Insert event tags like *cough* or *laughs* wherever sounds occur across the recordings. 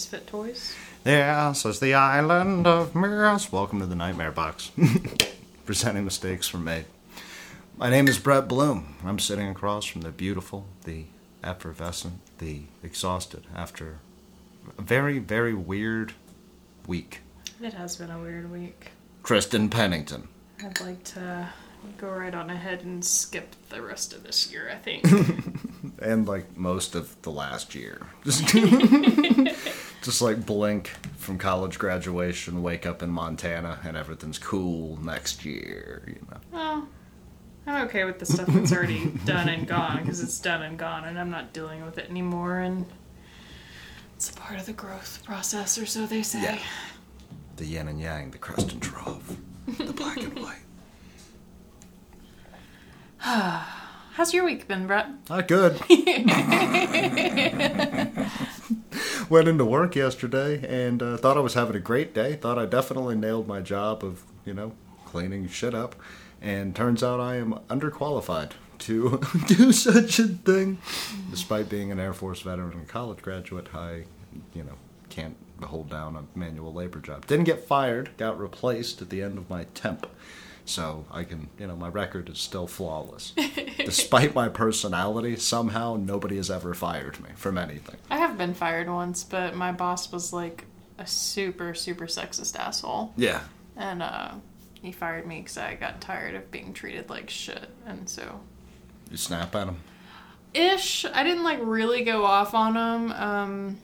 Misfit Toys. This is the island of mirrors. Welcome to the Nightmare Box. *laughs* Presenting mistakes were made. My name is Brett Bloom. I'm sitting across from the beautiful, the effervescent, the exhausted after a very, very weird week. It has been a weird week. Kristen Pennington. I'd like to go right on ahead and skip the rest of this year, I *laughs* think. And like most of the last year. *laughs* Just, like blink from college graduation, wake up in Montana, and everything's cool next year, you know. well, I'm okay with the stuff that's already *laughs* done and gone because it's done and gone and I'm not dealing with it anymore and it's a part of the growth process or so they say. Yeah. The yin and yang, the crest and trough, the black and *laughs* white. *sighs* *sighs* *sighs* How's your week been, Brett? Not good. *laughs* *laughs* Went into work yesterday and uh, thought I was having a great day. Thought I definitely nailed my job of, you know, cleaning shit up. And turns out I am underqualified to *laughs* do such a thing. Despite being an Air Force veteran and college graduate, I, you know, can't hold down a manual labor job. Didn't get fired, got replaced at the end of my temp. So I can, you know, my record is still flawless. *laughs* Despite my personality, somehow nobody has ever fired me from anything. I have been fired once, but my boss was like a super, super sexist asshole. Yeah. And uh, he fired me because I got tired of being treated like shit. And so, You snap at him. ish, I didn't like really go off on him. Um,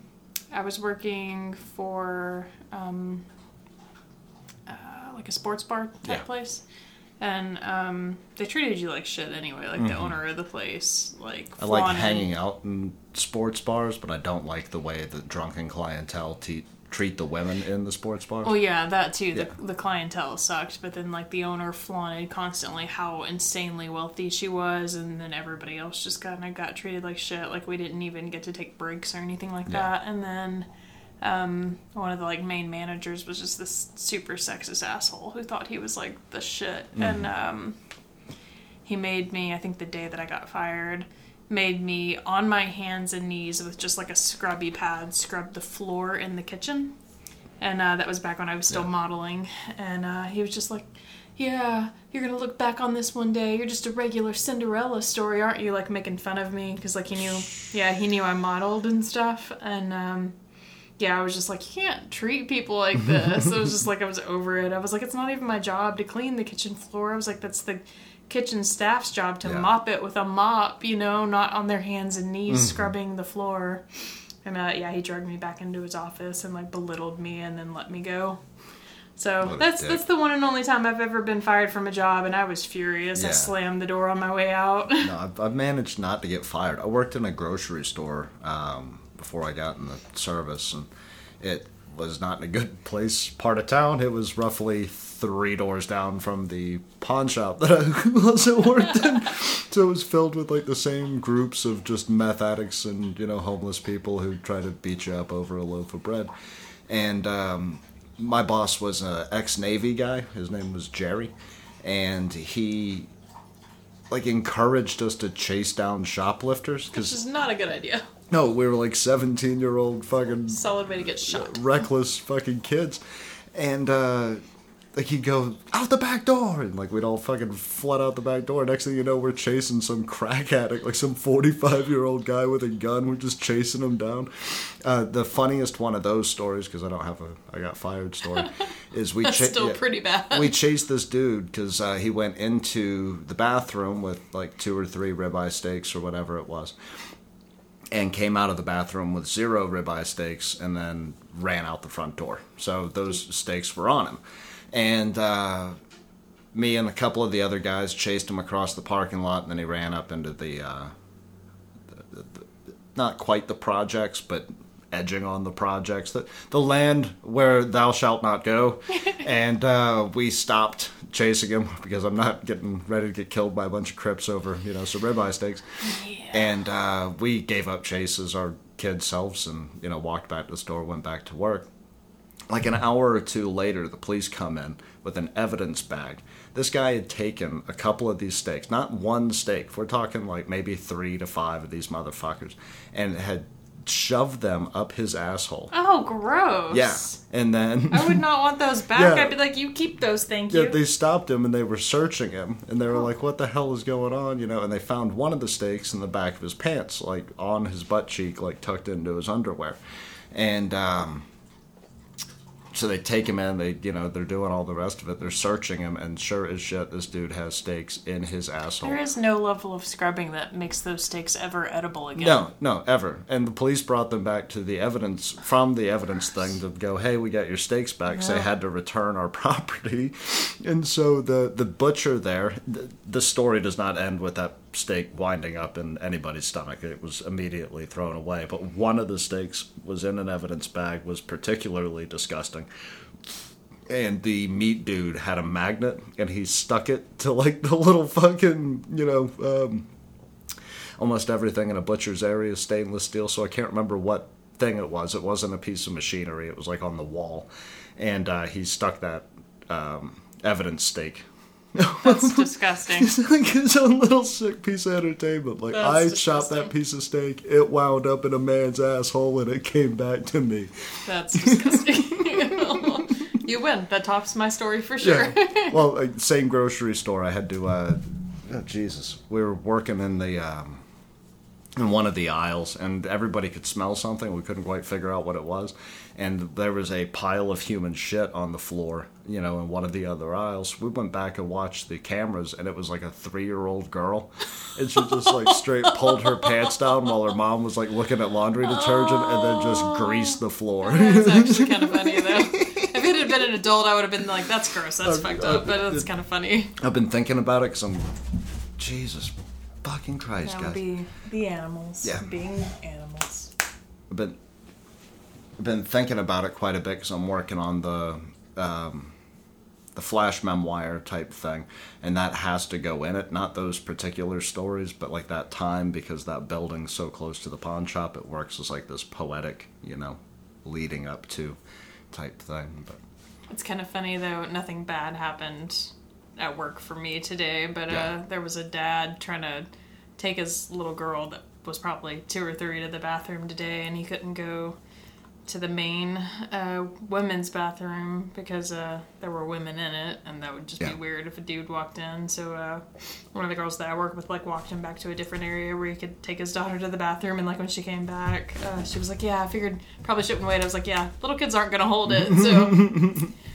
I was working for um, like a sports bar type Yeah. place. And um, they treated you like shit anyway, like the owner of the place, like Mm-hmm. I like hanging out in sports bars, but I don't like the way the drunken clientele te- treat the women in the sports bars. Well, yeah, that too. The, the clientele sucked, but then like the owner flaunted constantly how insanely wealthy she was, and then everybody else just kind of got treated like shit. Like we didn't even get to take breaks or anything like Yeah. that. And then um, one of the like main managers was just this super sexist asshole who thought he was like the shit, and um, he made me. I think the day that I got fired. Made me on my hands and knees with just like a scrubby pad scrub the floor in the kitchen and uh, that was back when I was still Yeah. modeling. And uh, he was just like, "Yeah, you're gonna look back on this one day. You're just a regular Cinderella story, aren't you?" Like making fun of me because like he knew, yeah, he knew I modeled and stuff. And um, yeah, I was just like, "You can't treat people like *laughs* this." it was just like I was over it. I was like, "It's not even my job to clean the kitchen floor." I was like, "That's the." kitchen staff's job to Yeah. mop it with a mop you know not on their hands and knees scrubbing the floor and uh, yeah, he dragged me back into his office and like belittled me and then let me go. So What that's that's the one and only time I've ever been fired from a job, and I was furious. I slammed the door on my way out. No, I've, I've managed not to get fired. I worked in a grocery store um, before I got in the service, and it was not in a good place, part of town. It was roughly three doors down from the pawn shop that I also worked in. So it was filled with like the same groups of just meth addicts and you know homeless people who try to beat you up over a loaf of bread. And um, my boss was an ex Navy guy. His name was Jerry, and he like encouraged us to chase down shoplifters because is not a good idea. No, we were like seventeen year old fucking Solid way to get shot. reckless fucking kids, and uh, like he'd go out the back door, and like we'd all fucking flood out the back door. Next thing you know, we're chasing some crack addict, like some forty five year old guy with a gun. We're just chasing him down. Uh, the funniest one of those stories, because I don't have a I got fired story, *laughs* is we That's cha- still yeah pretty bad. we chased this dude because uh, he went into the bathroom with like two or three ribeye steaks or whatever it was, and came out of the bathroom with zero ribeye steaks, and then ran out the front door. So those steaks were on him, and uh, me and a couple of the other guys chased him across the parking lot, and then he ran up into the, uh, the, the, the not quite the projects, but edging on the projects, the, the land where thou shalt not go. *laughs* and uh, we stopped chasing him *laughs* because I'm not getting ready to get killed by a bunch of crips over, you know, some ribeye steaks. And uh, we gave up chases. Our kid selves and you know walked back to the store, went back to work. Like an hour or two later, the police come in with an evidence bag. This guy had taken a couple of these steaks, not one steak. We're talking like maybe three to five of these motherfuckers, and had shoved them up his asshole. Oh, gross. Yeah, and then I would not want those back. Yeah. I'd be like, you keep those, thank Yeah, you. they stopped him and they were searching him and they were like, "What the hell is going on?" You know, and they found one of the steaks in the back of his pants, like on his butt cheek, like tucked into his underwear, and um, so they take him in. They, you know, they're doing all the rest of it. They're searching him, and sure as shit, this dude has steaks in his asshole. there is no level of scrubbing that makes those steaks ever edible again. No, no, ever. And the police brought them back to the evidence from the evidence thing to go, hey, we got your steaks back. 'cause they had to return our *laughs* property, and so the the butcher there. The, the story does not end with that steak winding up in anybody's stomach. It was immediately thrown away. But one of the steaks was in an evidence bag. Was particularly disgusting. And the meat dude had a magnet, and he stuck it to like the little fucking, you know, um, almost everything in a butcher's area is stainless steel, so I can't remember what thing it was. It wasn't a piece of machinery, it was like on the wall. And uh, he stuck that um, evidence steak. *laughs* That's disgusting. It's like his own little sick piece of entertainment. Like, That's I disgusting. chopped that piece of steak, it wound up in a man's asshole, and it came back to me. That's *laughs* disgusting. *laughs* you win. That tops my story for sure. Yeah. well, same grocery store. I had to. Uh, oh, Jesus, we were working in the um, in one of the aisles, and everybody could smell something. We couldn't quite figure out what it was, and there was a pile of human shit on the floor. You know, in one of the other aisles. We went back and watched the cameras, and it was like a three-year-old girl, and she just like straight pulled her pants down while her mom was like looking at laundry detergent, and then just greased the floor. That's actually *laughs* kind of funny, though. If it had been an adult, I would have been like, that's gross, that's Uh, fucked uh, up, but it's kind of funny. I've been thinking about it because I'm, Jesus, fucking Christ, Now guys. be the animals. Yeah. Being animals. I've been I've been thinking about it quite a bit because I'm working on the um, the flash memoir type thing, and that has to go in it. Not those particular stories, but like that time because that building's so close to the pawn shop, it works as like this poetic, you know, leading up to type thing. But It's kind of funny though. Nothing bad happened at work for me today, but Yeah. uh, there was a dad trying to take his little girl that was probably two or three to the bathroom today, and he couldn't go to the main uh, women's bathroom because uh, there were women in it, and that would just Yeah. be weird if a dude walked in. So uh, one of the girls that I work with like walked him back to a different area where he could take his daughter to the bathroom, and like when she came back, uh, she was like, "Yeah, I figured probably shouldn't wait." I was like, "Yeah, little kids aren't gonna hold it." So *laughs*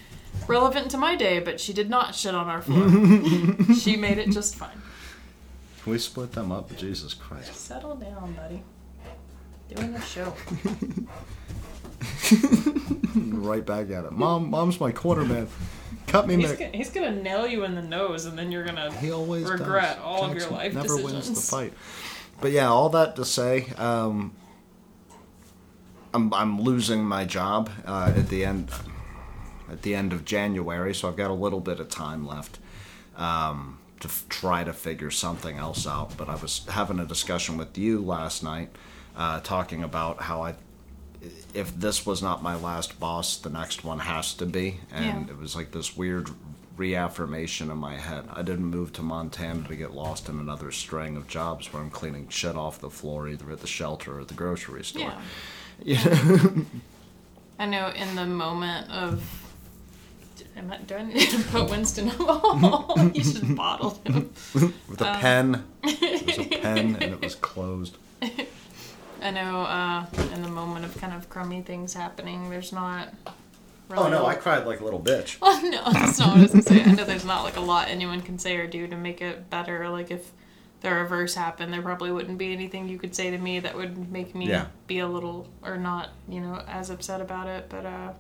relevant to my day, but she did not shit on our floor. *laughs* she made it just fine. can we split them up? Jesus Christ! Settle down, buddy. Doing a show. *laughs* right back at it. Mom, mom's my corner man. Cut me, He's Mick. gonna, he's gonna nail you in the nose, and then you're gonna He always regret does. all of your life never wins the decisions. fight. But yeah, all that to say, um, I'm I'm losing my job uh, at the end at the end of January, so I've got a little bit of time left um, to f- try to figure something else out. But I was having a discussion with you last night, uh, talking about how I. If this was not my last boss, the next one has to be, and Yeah. it was like this weird reaffirmation in my head. I didn't move to Montana to get lost in another string of jobs where I'm cleaning shit off the floor either at the shelter or the grocery store. Yeah. *laughs* I know in the moment of. Am I, do I need to put Winston on the up? *laughs* you should bottle him. *laughs* With a Um. pen. *laughs* It was a pen and it was closed. I know uh, in the moment of kind of crummy things happening, there's not. Oh no, I cried like a little bitch. Oh no, that's not what I was gonna say. I know there's not like a lot anyone can say or do to make it better. Like if the reverse happened, there probably wouldn't be anything you could say to me that would make me Yeah. be a little or not, you know, as upset about it. But uh,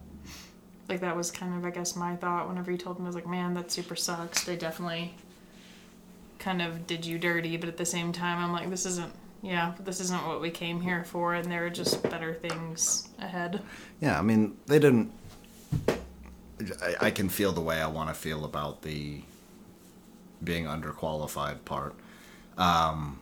like that was kind of, I guess, my thought whenever you told me. I was like, man, that super sucks. They definitely kind of did you dirty, but at the same time, I'm like, this isn't. Yeah, this isn't what we came here for, and there are just better things ahead. Yeah, I mean, they didn't. I, I can feel the way I want to feel about the being underqualified part. Um,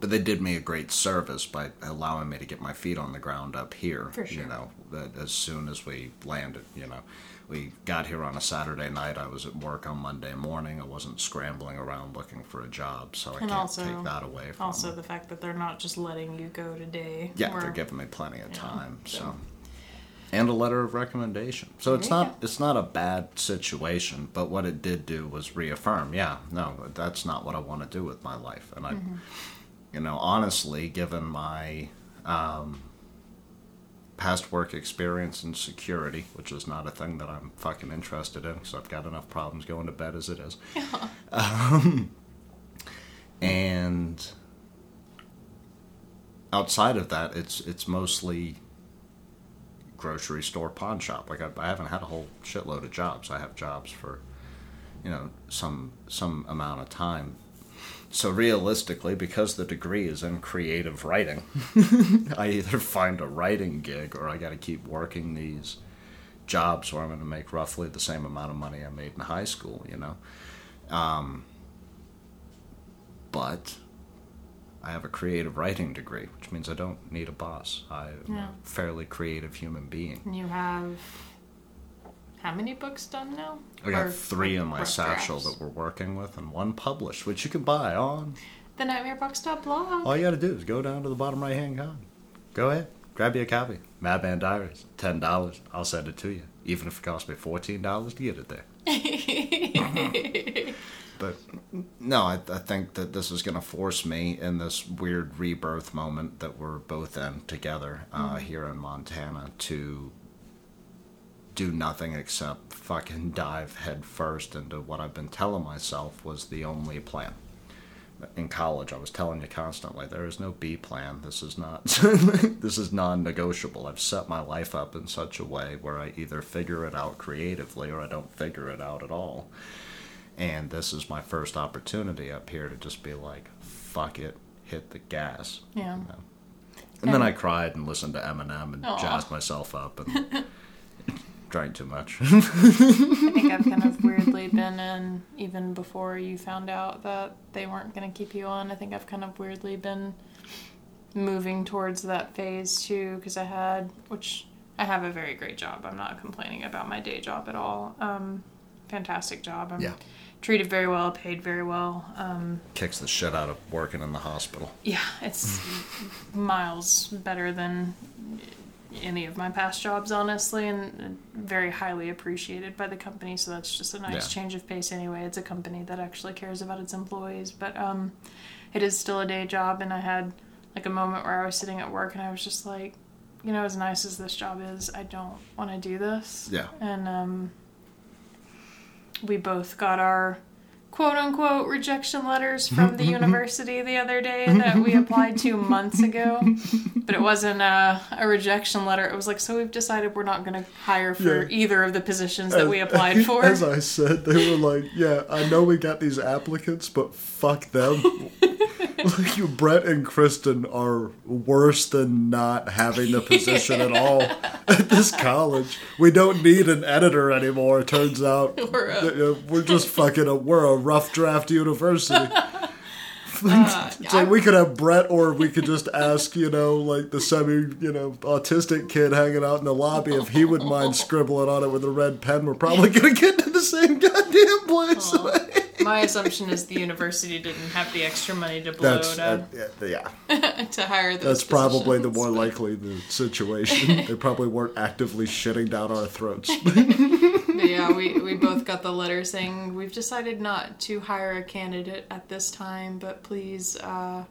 but they did me a great service by allowing me to get my feet on the ground up here. For sure. You know, that as soon as we landed, you know, we got here on a Saturday night. I was at work on Monday morning. I wasn't scrambling around looking for a job, so I And can't also- take that away from Also, the fact that they're not just letting you go today. Yeah, or- they're giving me plenty of time. so- So, and a letter of recommendation. So it's There you not it's not a bad situation. But what it did do was reaffirm. Yeah, no, that's not what I want to do with my life. And I, Mm-hmm. You know, honestly, given my um, past work experience in security, which is not a thing that I'm fucking interested in, because I've got enough problems going to bed as it is. *laughs* Um, and outside of that, it's it's mostly grocery store, pawn shop. Like I, I haven't had a whole shitload of jobs. I have jobs for, you know, some some amount of time. So realistically, because the degree is in creative writing, *laughs* I either find a writing gig or I got to keep working these jobs where I'm going to make roughly the same amount of money I made in high school. You know, um, but I have a creative writing degree, which means I don't need a boss. I'm Yeah. a fairly creative human being. You have how many books done now? I got Or, three in my satchel drafts? that we're working with, and one published, which you can buy on. The NightmareBox.blog. All you got to do is go down to the bottom right hand column. Go ahead, grab you a copy. Madman Diaries, ten dollars. I'll send it to you, even if it costs me fourteen dollars to get it there. *laughs* But no, I, I think that this is going to force me in this weird rebirth moment that we're both in together uh, here in Montana to do nothing except fucking dive headfirst into what I've been telling myself was the only plan. In college, I was telling you constantly there is no B plan. This is not. *laughs* this is non-negotiable. I've set my life up in such a way where I either figure it out creatively or I don't figure it out at all and this is my first opportunity up here to just be like, fuck it, hit the gas. Yeah. you know. And then I cried and listened to Eminem and Aw. jazzed myself up and *laughs* drank too much. *laughs* I think I've kind of weirdly been in, even before you found out that they weren't going to keep you on, I think I've kind of weirdly been moving towards that phase too, because I had, which I have a very great job. I'm not complaining about my day job at all. Um, fantastic job. I'm Yeah. treated very well, paid very well. Um, Kicks the shit out of working in the hospital. yeah, it's miles better than any of my past jobs, honestly, and very highly appreciated by the company. So that's just a nice Yeah. change of pace. Anyway, it's a company that actually cares about its employees, but um, it is still a day job. And I had like a moment where I was sitting at work and I was just like, you know, as nice as this job is, I don't want to do this. Yeah. And um, we both got our quote unquote rejection letters from mm-hmm, the mm-hmm. university the other day mm-hmm, that we applied to months ago. *laughs* But it wasn't a, a rejection letter. It was like, so we've decided we're not going to hire for Yeah. either of the positions that we applied *laughs* for. As I said, they were like, "Yeah, I know we got these applicants, but fuck them." *laughs* like you, Brett and Kristen are worse than not having the position at all *laughs* at this college. We don't need an editor anymore. It turns out *laughs* We're a- we're just fucking a we're a rough draft university. *laughs* Uh, It's like we could have Brett, or we could just ask, you know, like the semi, you know, autistic kid hanging out in the lobby if he would mind scribbling on it with a red pen. We're probably gonna get to the same goddamn place. My assumption is the university didn't have the extra money to blow That's to, uh, yeah, yeah. *laughs* to hire those That's probably the more likely the situation. they probably weren't actively shitting down our throats. But *laughs* yeah, we, we both got the letter saying we've decided not to hire a candidate at this time, but please, uh,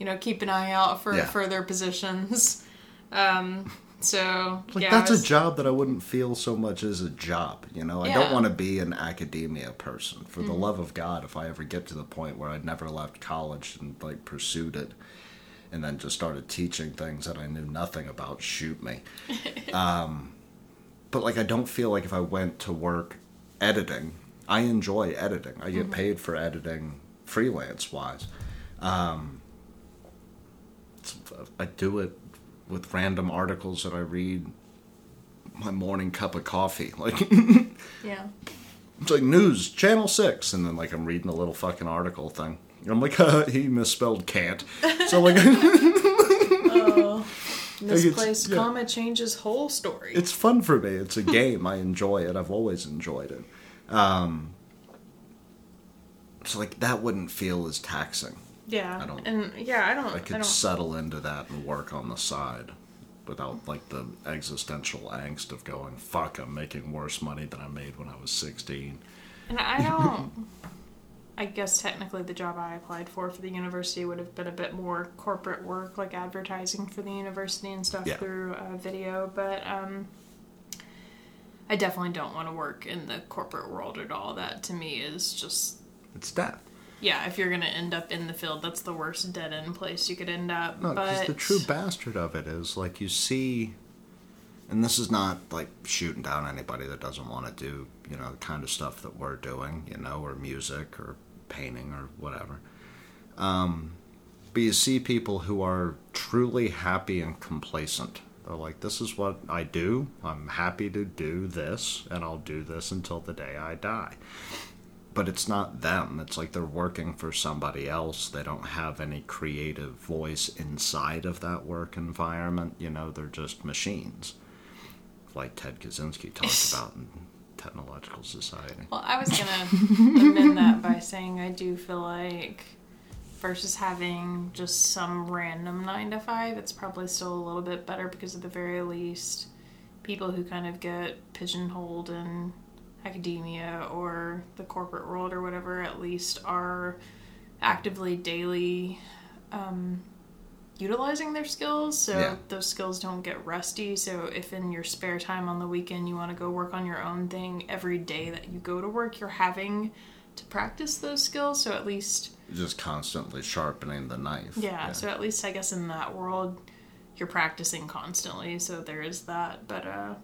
you know, keep an eye out for Yeah. further positions. Um, so Like yeah, that's I a was- job that I wouldn't feel so much as a job. You know, I don't want to be an academia person. For Mm-hmm. the love of God, if I ever get to the point where I never left college and like pursued it, and then just started teaching things that I knew nothing about, shoot me. *laughs* um, but like, I don't feel like if I went to work editing, I enjoy editing. I Mm-hmm. get paid for editing freelance wise. Um, I do it with random articles that I read my morning cup of coffee. *laughs* Like yeah. it's like news, channel six, and then like I'm reading a little fucking article thing. I'm like, *laughs* he misspelled can't. So like, *laughs* Oh, misplaced yeah. comma changes whole story. it's fun for me. It's a game. I enjoy it. I've always enjoyed it. Um, so like that wouldn't feel as taxing. Yeah, I don't- and yeah, I don't. I I, could don't. settle into that and work on the side without like the existential angst of going, fuck, I'm making worse money than I made when I was 16. And I don't. I guess technically the job I applied for for the university would have been a bit more corporate work, like advertising for the university and stuff Yeah. through uh, video. But um, I definitely don't want to work in the corporate world at all. That to me is just It's death. Yeah. If you're gonna end up in the field, that's the worst dead end place you could end up. No, because but the true bastard of it is like you see, and this is not like shooting down anybody that doesn't want to do you know the kind of stuff that we're doing, you know, or music or painting or whatever. Um, but you see people who are truly happy and complacent. They're like, this is what I do. I'm happy to do this, and I'll do this until the day I die but it's not them. It's like they're working for somebody else. They don't have any creative voice inside of that work environment. You know, they're just machines, like Ted Kaczynski talked *laughs* about in Technological Society. Well, I was gonna amend that by saying I do feel like versus having just some random nine to five, it's probably still a little bit better because at the very least, people who kind of get pigeonholed in academia or the corporate world or whatever at least are actively daily um, utilizing their skills so Yeah. those skills don't get rusty so if in your spare time on the weekend you want to go work on your own thing every day that you go to work you're having to practice those skills so at least Just constantly sharpening the knife. yeah, so at least I guess in that world you're practicing constantly, so there is that. But uh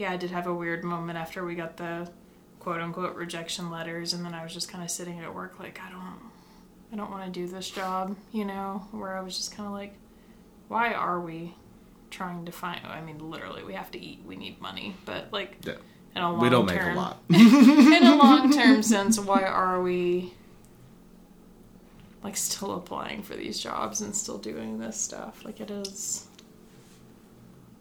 yeah, I did have a weird moment after we got the quote unquote rejection letters and then I was just kind of sitting at work like I don't I don't want to do this job, you know, where I was just kind of like why are we trying to find I mean literally we have to eat, we need money, but like Yeah. in a long We don't make a lot. *laughs* in a *laughs* long term sense, why are we like still applying for these jobs and still doing this stuff? Like it is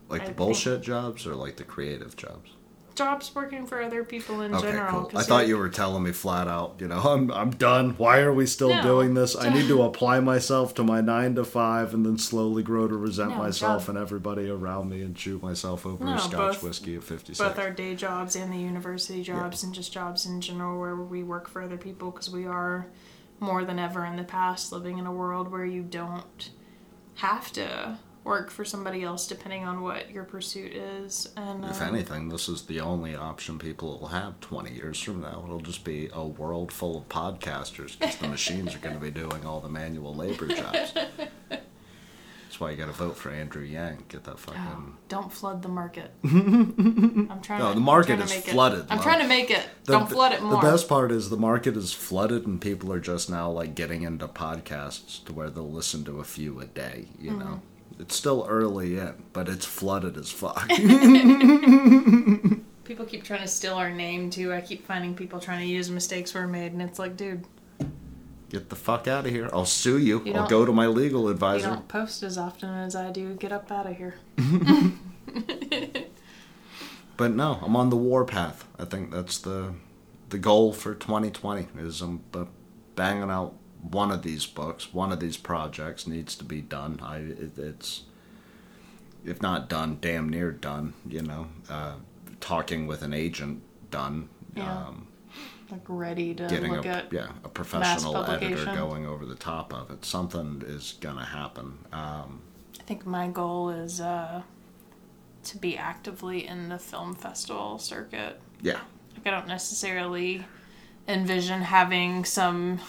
Like I the bullshit jobs or like the creative jobs? jobs working for other people in Okay, general. cool. I thought you're- were telling me flat out, you know, *laughs* I'm I'm done. Why are we still No. Doing this, I need to apply myself to my nine to five, and then slowly grow to resent No, myself job- and everybody around me, and shoot myself over No, Scotch both- whiskey at fifty both our day jobs and the university jobs and just jobs in general where we work for other people because we are more than ever in the past living in a world where you don't have to work for somebody else depending on what your pursuit is and If um, anything, this is the only option people will have 20 years from now. It'll just be a world full of podcasters because the machines are going to be doing all the manual labor jobs. *laughs* That's why you got to vote for Andrew Yang. Get that fucking. Oh, don't flood the market. *laughs* I'm trying. No, to, the market is make flooded, It, I'm trying to make it. The- don't flood it more. The best part is the market is flooded, and people are just now like getting into podcasts to where they'll listen to a few a day. You Mm-hmm. know, it's still early in, but it's flooded as fuck. *laughs* People keep trying to steal our name too. I keep finding people trying to use mistakes were made, and it's like, dude, Get the fuck out of here! I'll sue you. You I'll go to my legal advisor. you advisor. don't post as often as I do. Get up out of here. *laughs* *laughs* But no, I'm on the war path. I think that's the the goal for 2020 is I'm uh, banging out one of these books, one of these projects needs to be done. I it, it's if not done, damn near done. You know, uh, talking with an agent done. Yeah. Um, Like ready to getting look a at. yeah a professional editor going over the top of it. Something is gonna happen. Um, I think my goal is uh, to be actively in the film festival circuit. yeah. Like I don't necessarily envision having some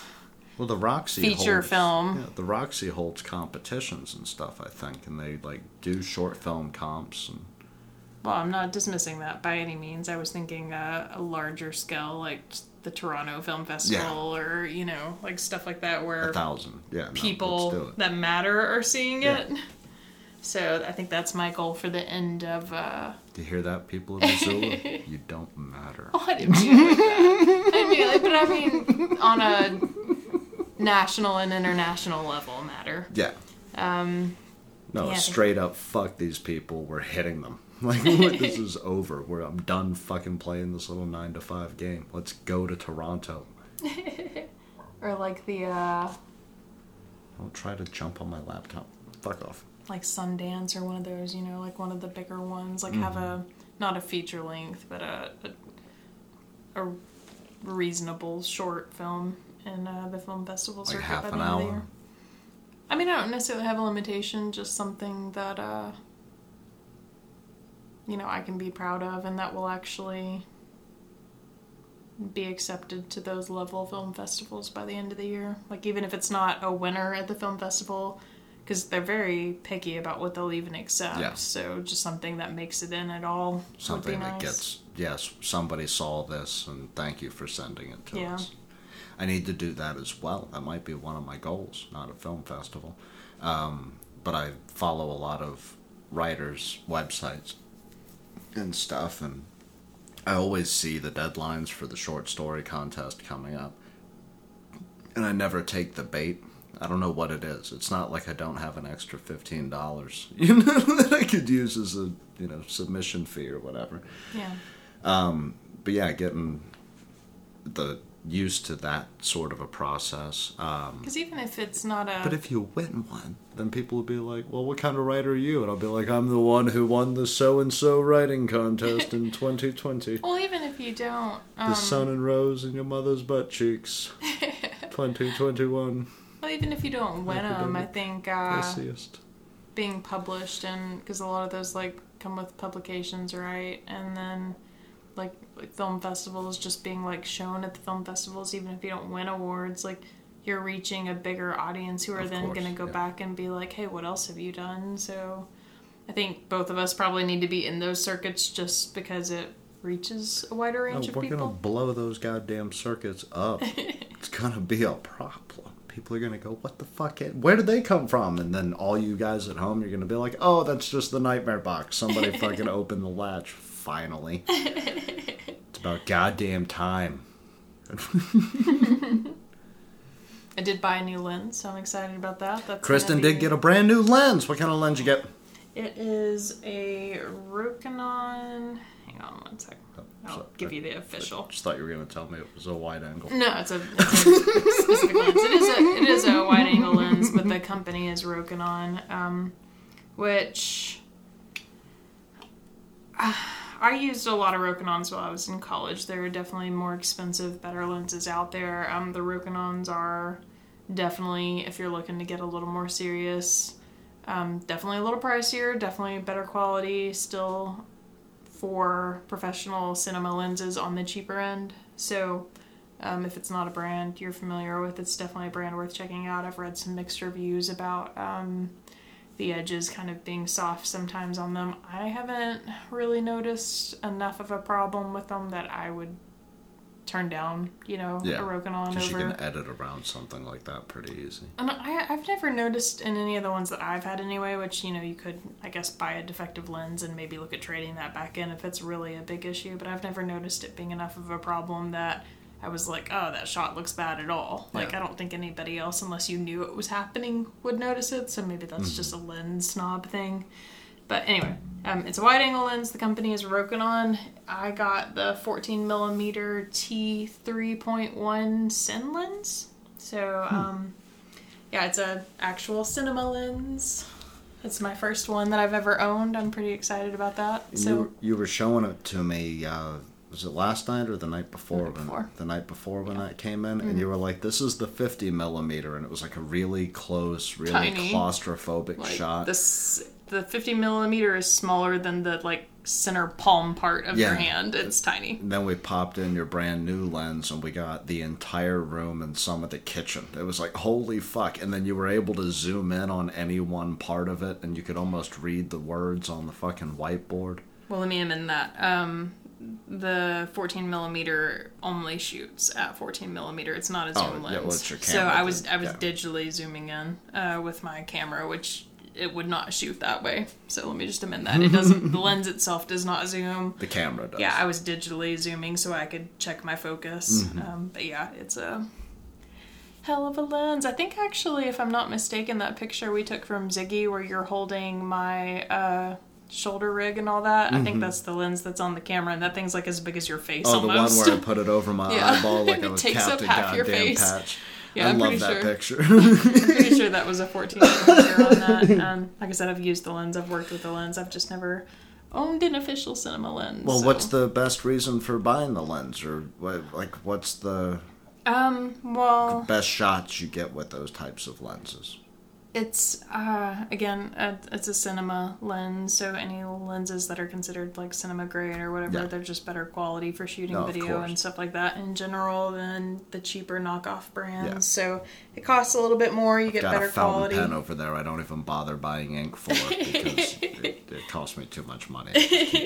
Well, the Roxy Feature holds, film. Yeah, the Roxy holds competitions and stuff. I think, and they like do short film comps and Well, I'm not dismissing that by any means. I was thinking uh, a larger scale, like the Toronto Film Festival, or you know, like stuff like that, where a thousand. Yeah, no, people that matter are seeing Yeah. it. So I think that's my goal for the end of. Uh... Do you hear that, people of Missoula? *laughs* you don't matter. Oh, I didn't mean like that. I didn't mean like, but I mean on a national and international level matter. Yeah. Um, No, Yeah. straight up, fuck these people. We're hitting them. *laughs* Like, this *laughs* is over. We're, I'm done fucking playing this little 9 to 5 game. Let's go to Toronto. *laughs* or like the uh, Don't try to jump on my laptop. Fuck off. like Sundance or one of those, you know, like one of the bigger ones. Like have a not a feature length, but a a, a reasonable short film in uh, the film festival Like circuit half by an the end of the hour? year. I mean, I don't necessarily have a limitation, just something that uh, you know I can be proud of, and that will actually be accepted to those level film festivals by the end of the year. Like even if it's not a winner at the film festival, because they're very picky about what they'll even accept. Yeah. So just something that makes it in at all Something be that gets, yes, somebody saw this and thank you for sending it to Yeah. us. I need to do that as well. That might be one of my goals, not a film festival. Um, but I follow a lot of writers' websites and stuff, and I always see the deadlines for the short story contest coming up. And I never take the bait. I don't know what it is. It's not like I don't have an extra fifteen dollars, *laughs* you know, that I could use as a you know submission fee or whatever. Yeah. Um, but yeah, getting the used to that sort of a process. Um, Because even if it's not a but if you win one, then people will be like, "Well, what kind of writer are you?" And I'll be like, "I'm the one who won the so and so writing contest in *laughs* 2020. well, even if you don't, um, the sun and rose in your mother's butt cheeks, *laughs* 2021. well, even if you don't win them, I think uh, being published and because a lot of those like come with publications, right? And then like, like film festivals, just being like shown at the film festivals, even if you don't win awards, like you're reaching a bigger audience who are Of then going to go yeah. back and be like, hey, what else have you done? So I think both of us probably need to be in those circuits just because it reaches a wider range of we're people. gonna blow those goddamn circuits up. *laughs* it's gonna be a problem. People are gonna go, "What the fuck? Where did they come from?" And then all you guys at home, you're gonna be like, "Oh, that's just the nightmare box. Somebody *laughs* fucking opened the latch. Finally, *laughs* it's about goddamn time." *laughs* I did buy a new lens, so I'm excited about that. That's Kristen did get a brand new lens. What kind of lens you get? It is a Rokinon. Hang on one sec. I'll sorry. give you the official. I Just thought you were gonna tell me it was a wide angle. No, it's a, it's a specific lens. It is a it is a wide angle lens, but the company is Rokinon, um, which ah, I used a lot of Rokinons while I was in college. There are definitely more expensive, better lenses out there. Um, the Rokinons are definitely, if you're looking to get a little more serious, um, definitely a little pricier, definitely better quality, still for professional cinema lenses on the cheaper end. So, um, if it's not a brand you're familiar with, it's definitely a brand worth checking out. I've read some mixed reviews about um, the edges kind of being soft sometimes on them. I haven't really noticed enough of a problem with them that I would turn down, you know, Yeah, a Rokinon Because you over. can edit around something like that pretty easy. And I, I've never noticed in any of the ones that I've had anyway, which, you know, you could, I guess, buy a defective lens and maybe look at trading that back in if it's really a big issue, but I've never noticed it being enough of a problem that I was like, oh, that shot looks bad at all. Like, Yeah. I don't think anybody else, unless you knew it was happening, would notice it, so maybe that's just a lens snob thing. But anyway, um, it's a wide angle lens. The company is Rokinon. I got the 14 millimeter T3.1 Cine lens. So, um, yeah, it's a actual cinema lens. It's my first one that I've ever owned. I'm pretty excited about that. So, you, you were showing it to me. Uh, was it last night or the night before? night before. Mm-hmm. The night before when that came in, and you were like, "This is the 50 millimeter," and it was like a really close, really Tiny. claustrophobic like shot. this, the 50 millimeter is smaller than the like center palm part of your hand. It's tiny. And then we popped in your brand new lens, and we got the entire room and some of the kitchen. It was like holy fuck! And then you were able to zoom in on any one part of it, and you could almost read the words on the fucking whiteboard. Well, let me amend that. Um, the 14 millimeter only shoots at 14 millimeter. It's not a Oh, zoom yeah, lens. well, it's your so I was I was yeah. digitally zooming in uh, with my camera, which it would not shoot that way. So let me just amend that. It doesn't. the *laughs* lens itself does not zoom. The camera does. Yeah, I was digitally zooming so I could check my focus. Mm-hmm. Um, but yeah, it's a Hell of a lens. I think actually, if I'm not mistaken, that picture we took from Ziggy where you're holding my uh, shoulder rig and all that, I think that's the lens that's on the camera, and that thing's like as big as your face Mm-hmm. Oh, almost. the one where I put it over my *laughs* Yeah. eyeball like I was takes up half your face. Patch. *laughs* Yeah, I I'm love that sure. picture. *laughs* I'm pretty sure that was a 14 millimeter on that. Um, like I said, I've used the lens, I've worked with the lens, I've just never owned an official cinema lens. well, so- what's the best reason for buying the lens, or what, like what's the Um, well, best shots you get with those types of lenses? It's uh again uh, it's a cinema lens so any lenses that are considered like cinema grade or whatever Yeah. they're just better quality for shooting No, video and stuff like that in general than the cheaper knockoff brands Yeah. so it costs a little bit more you get Got better a fountain quality pen over there. I don't even bother buying ink for it because *laughs* it, it costs me too much money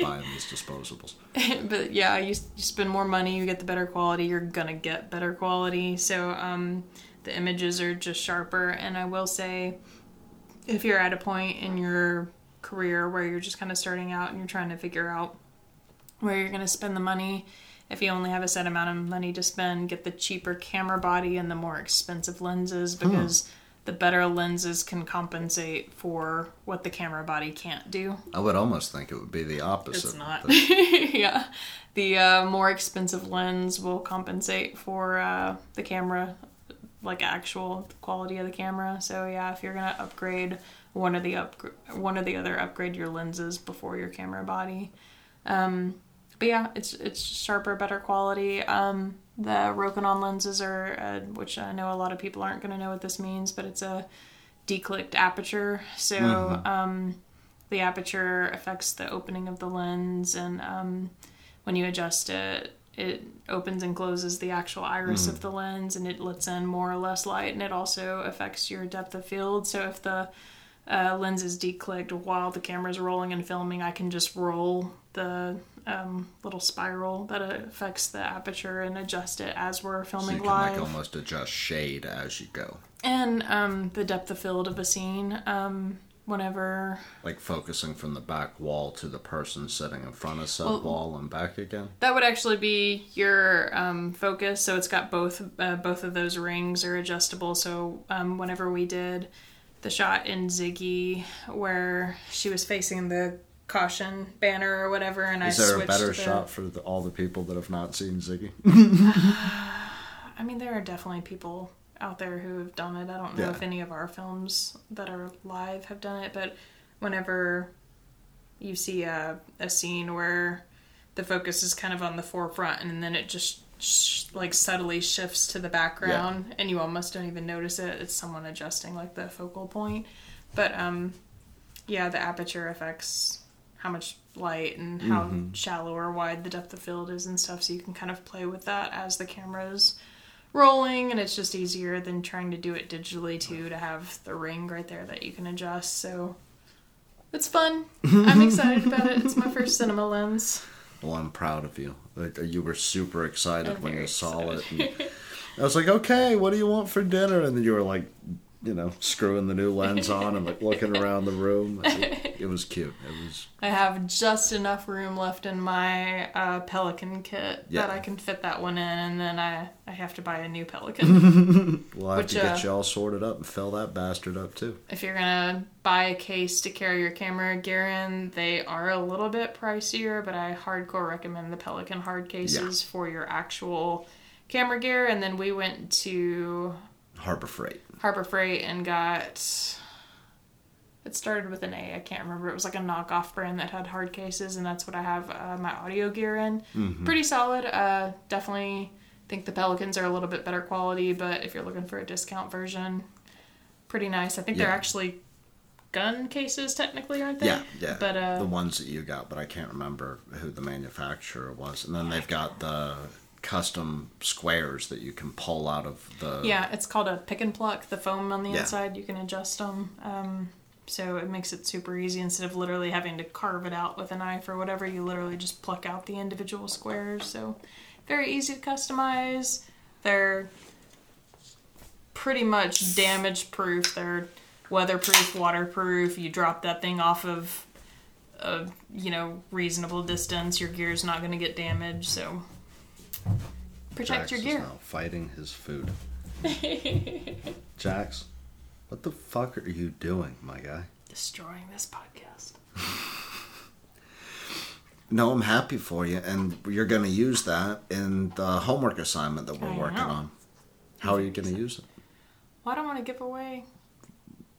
buying these disposables. *laughs* but yeah you, you spend more money you get the better quality you're gonna get better quality so um the images are just sharper and i will say if you're at a point in your career where you're just kind of starting out and you're trying to figure out where you're going to spend the money if you only have a set amount of money to spend get the cheaper camera body and the more expensive lenses because the better lenses can compensate for what the camera body can't do I would almost think it would be the opposite. it's not. *laughs* yeah. The uh, more expensive lens will compensate for uh, the camera, like actual quality of the camera. So yeah, if you're gonna upgrade one of the up one of the other, upgrade your lenses before your camera body. Um, but yeah, it's it's sharper, better quality. Um, the Rokinon lenses are, uh, which I know a lot of people aren't gonna know what this means, but it's a declicked aperture. So um, the aperture affects the opening of the lens and um, when you adjust it it opens and closes the actual iris of the lens and it lets in more or less light and it also affects your depth of field. So if the uh, lens is declicked while the camera's rolling and filming i can just roll the um, little spiral that affects the aperture and adjust it as we're so filming you can live. like almost adjust shade as you go, and um, the depth of field of a scene um, whenever like focusing from the back wall to the person sitting in front of said Well- wall and back again. That would actually be your um, focus. So it's got both uh, both of those rings are adjustable. So um, whenever we did the shot in Ziggy where she was facing the caution banner or whatever, and Is I there a better the, shot for the, all the people that have not seen Ziggy? *sighs* I mean, there are definitely people out there who have done it. I don't know Yeah. if any of our films that are live have done it, but whenever you see a, a scene where the focus is kind of on the forefront and then it just sh- like subtly shifts to the background and you almost don't even notice it, it's someone adjusting like the focal point. But um, yeah, the aperture affects how much light and how shallow or wide the depth of field is and stuff, so you can kind of play with that as the camera's rolling and it's just easier than trying to do it digitally too to have the ring right there that you can adjust so it's fun *laughs* i'm excited about it it's my first cinema lens Well, I'm proud of you. Like you were super excited I'm when you very saw it. And I was like, okay, what do you want for dinner? And then you were like, you know, screwing the new lens on and like looking around the room. It, it was cute. It was i have just enough room left in my uh, pelican kit Yeah. that i can fit that one in and then i, I have to buy a new pelican *laughs* we'll have Which, to get uh, you all sorted up and fill that bastard up too. if you're gonna buy a case to carry your camera gear in, they are a little bit pricier, but I hardcore recommend the Pelican hard cases for your actual camera gear. And then we went to Harbor Freight. Harbor Freight and got. It started with an A. I can't remember. It was like a knockoff brand that had hard cases, and that's what I have uh, my audio gear in. Pretty solid. Uh, definitely think the Pelicans are a little bit better quality, but if you're looking for a discount version, pretty nice. I think they're actually gun cases, technically, aren't they? Yeah, yeah. But uh, the ones that you got, but I can't remember who the manufacturer was. And then they've got the custom squares that you can pull out of the yeah, it's called a pick and pluck. The foam on the Yeah. inside, you can adjust them. Um, so it makes it super easy instead of literally having to carve it out with a knife or whatever. You literally just pluck out the individual squares. So very easy to customize. They're pretty much damage proof. They're weatherproof, waterproof. You drop that thing off of a you know reasonable distance, your gear's not going to get damaged. So protect Drax your is now fighting his food. *laughs* Jax, what the fuck are you doing, my guy? Destroying this podcast. *laughs* No, I'm happy for you, and you're going to use that in the homework assignment that we're I working know. on. How are you going to use it? Well, I don't want to give away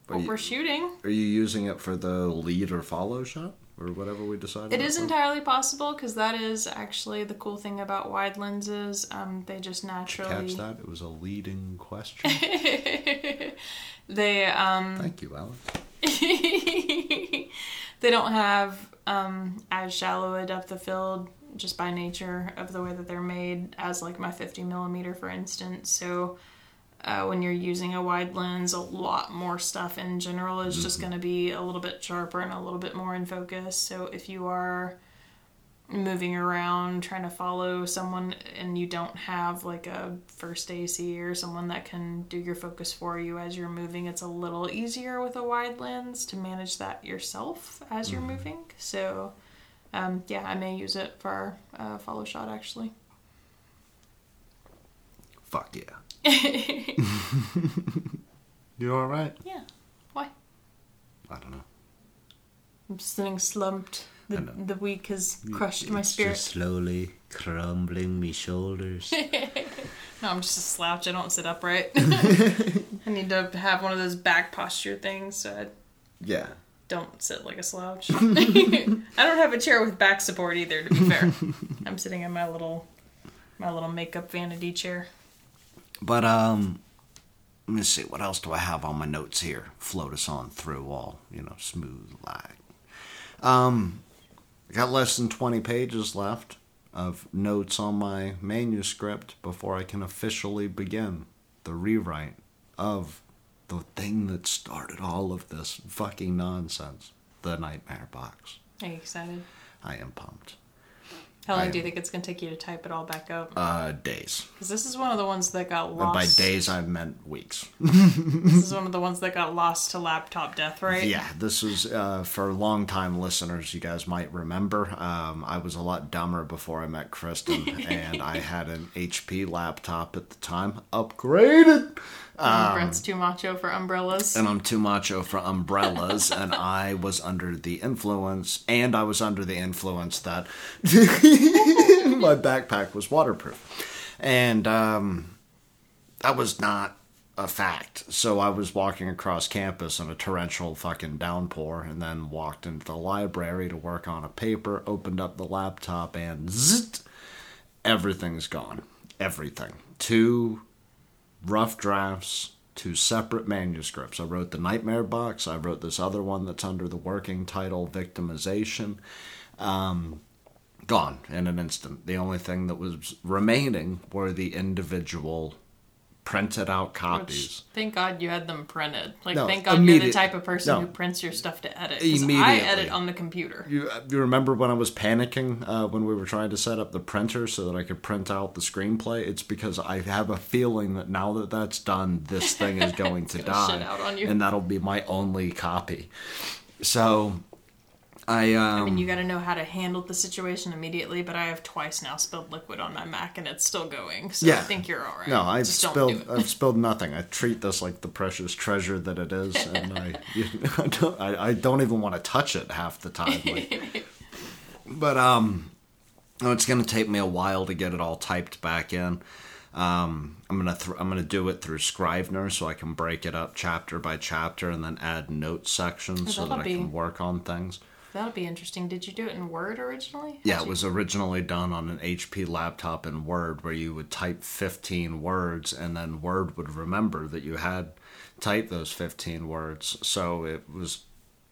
what you, we're shooting. are you using it for the lead or follow shot, or whatever we decided? It is entirely possible because that is actually the cool thing about wide lenses. Um, they just naturally Catch that? It was a leading question. *laughs* they um Thank you, Alex. *laughs* they don't have um, as shallow a depth of field just by nature of the way that they're made as like my 50 millimeter for instance so uh, when you're using a wide lens a lot more stuff in general is just going to be a little bit sharper and a little bit more in focus so if you are moving around trying to follow someone and you don't have like a first AC or someone that can do your focus for you as you're moving, it's a little easier with a wide lens to manage that yourself as you're moving. So, um, yeah, I may use it for uh, follow shot actually. Fuck yeah. *laughs* you all right? Yeah. Why? I don't know. I'm sitting slumped. The, the week has crushed my spirit. Just slowly crumbling me shoulders. *laughs* No, I'm just a slouch. I don't sit upright. *laughs* I need to have one of those back posture things so I yeah. don't sit like a slouch. I don't have a chair with back support either, to be fair. I'm sitting in my little my little makeup vanity chair. But um, let me see. What else do I have on my notes here? Float us on through all you know, smooth like. Um, I got less than twenty pages left of notes on my manuscript before I can officially begin the rewrite of the thing that started all of this fucking nonsense, the Nightmare Box. Are you excited? I am pumped. How long I do you think it's gonna take you to type it all back up? Uh, days. Because this is one of the ones that got And by lost. days, I meant weeks. *laughs* This is one of the ones that got lost to laptop death, right? Yeah, this is uh, for longtime listeners. You guys might remember. Um, I was a lot dumber before I met Kristen, *laughs* and I had an HP laptop at the time, upgraded. Um, Brett's too macho for umbrellas. And I'm too macho for umbrellas, and I was under the influence, and I was under the influence that *laughs* my backpack was waterproof. And um, that was not a fact. So I was walking across campus in a torrential fucking downpour, and then walked into the library to work on a paper, opened up the laptop, and zzzt, everything's gone. Everything. Two rough drafts to separate manuscripts. I wrote the Nightmare Box. I wrote this other one that's under the working title Victimization. Um, gone in an instant. The only thing that was remaining were the individual printed out copies. Which, thank God you had them printed. Like, No, thank God you're the type of person no. who prints your stuff to edit. 'cause I edit on the computer. You, you remember when I was panicking uh, when we were trying to set up the printer so that I could print out the screenplay? It's because I have a feeling that now that that's done, this thing is *laughs* going to die, shit out on you. and that'll be my only copy. So, I um, I mean, you got to know how to handle the situation immediately. But I have twice now spilled liquid on my Mac, and it's still going. So Yeah. I think you're all right. No, I've Just don't spilled. do. I've *laughs* spilled nothing. I treat this like the precious treasure that it is, and I, *laughs* you *laughs* I don't. I, I don't even want to touch it half the time. Like, but um, oh, it's gonna take me a while to get it all typed back in. Um, I'm gonna th- I'm gonna do it through Scrivener so I can break it up chapter by chapter and then add note sections so that I be- can work on things. That'll be interesting. Did you do it in Word originally? Yeah, How'd it you- was originally done on an HP laptop in Word where you would type 15 words and then Word would remember that you had typed those 15 words. So it was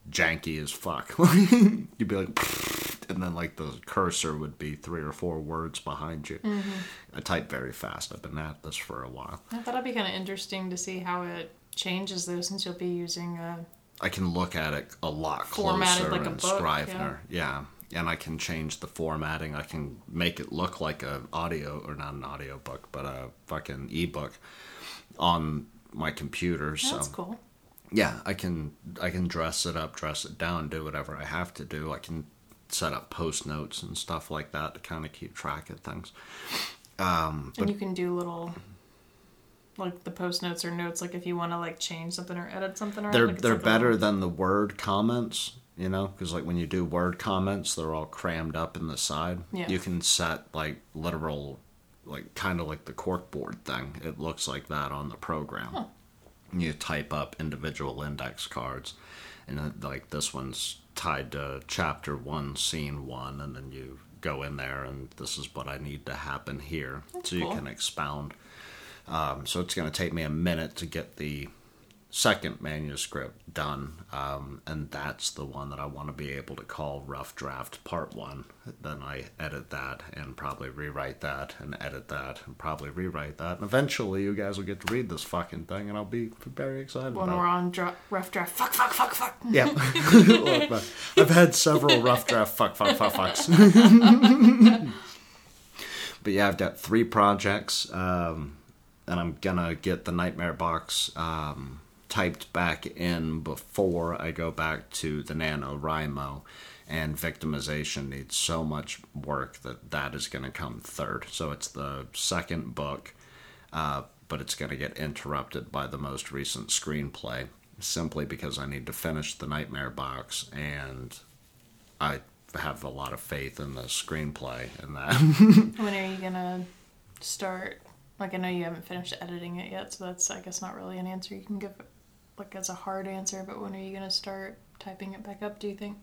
janky as fuck. *laughs* You'd be like, and then like the cursor would be three or four words behind you. I type very fast. I've been at this for a while. I thought it'd be kind of interesting to see how it changes though, since you'll be using. Uh, I can look at it a lot Formatted closer like a in book, Scrivener. Yeah. And I can change the formatting. I can make it look like a audio or not an audio book, but a fucking ebook on my computer. So that's cool. yeah, I can I can dress it up, dress it down, do whatever I have to do. I can set up post notes and stuff like that to kind of keep track of things. Um, and you can do little like the post notes or notes, like if you want to like change something or edit something. Or they're like, they're better little- than the word comments you know? Because like when you do word comments they're all crammed up in the side. Yeah. you can set like literal like kind of like the corkboard thing. It looks like that on the program. You type up individual index cards and then, like this one's tied to chapter one scene one and then you go in there and this is what i need to happen here. So you can expound um, so it's going to take me a minute to get the second manuscript done, um, and that's the one that I want to be able to call Rough Draft Part 1. Then I edit that and probably rewrite that and edit that and probably rewrite that. And eventually you guys will get to read this fucking thing, and I'll be very excited when about we're it. on dra- rough draft. Fuck, fuck, fuck, fuck. Yeah. Look, *laughs* *laughs* I've had several rough draft fuck, fuck, fuck, fucks. *laughs* but yeah, I've got three projects, um, and I'm gonna get the Nightmare Box um, typed back in before I go back to the NaNoWriMo. And victimization needs so much work that that is going to come third. So it's the second book uh, but it's going to get interrupted by the most recent screenplay simply because I need to finish the Nightmare Box and I have a lot of faith in the screenplay and that. *laughs* When are you gonna start? Like I know you haven't finished editing it yet, so that's I guess not really an answer you can give, like as a hard answer. But when are you gonna start typing it back up? Do you think?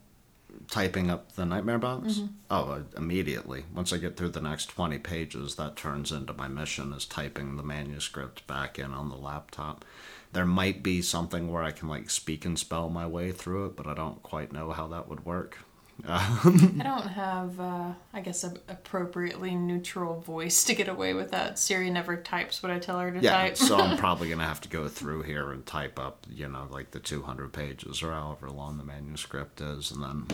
Typing up the Nightmare Box? Oh, uh, immediately. Once I get through the next 20 pages, that turns into my mission is typing the manuscript back in on the laptop. There might be something where I can like speak and spell my way through it, but I don't quite know how that would work. *laughs* I don't have, uh, I guess, a appropriately neutral voice to get away with that. Siri never types what I tell her to Yeah, type. so I'm *laughs* probably gonna have to go through here and type up, you know, like the 200 pages or however long the manuscript is, and then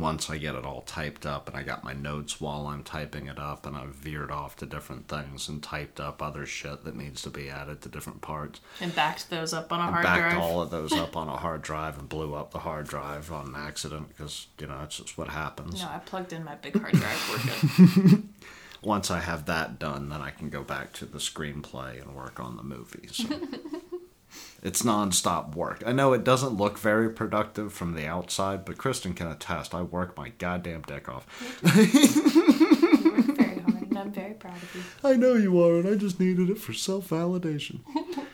once I get it all typed up and I got my notes while I'm typing it up, and I've veered off to different things and typed up other shit that needs to be added to different parts. and backed those up on a hard backed drive. Backed all of *laughs* those up on a hard drive and blew up the hard drive on an accident because you know that's just what happens. No, I plugged in my big hard drive. We're good. *laughs* Once I have that done, then I can go back to the screenplay and work on the movie. So *laughs* it's nonstop work. I know it doesn't look very productive from the outside, but Kristen can attest. I work my goddamn dick off. Very hard, and I'm very proud of you. *laughs* I know you are, and I just needed it for self validation. *laughs*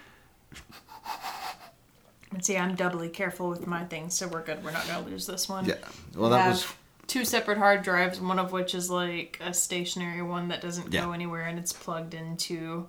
And see, I'm doubly careful with my things, so we're good. We're not gonna lose this one. Yeah. Well, We that was two separate hard drives. One of which is like a stationary one that doesn't Yeah. go anywhere, and it's plugged into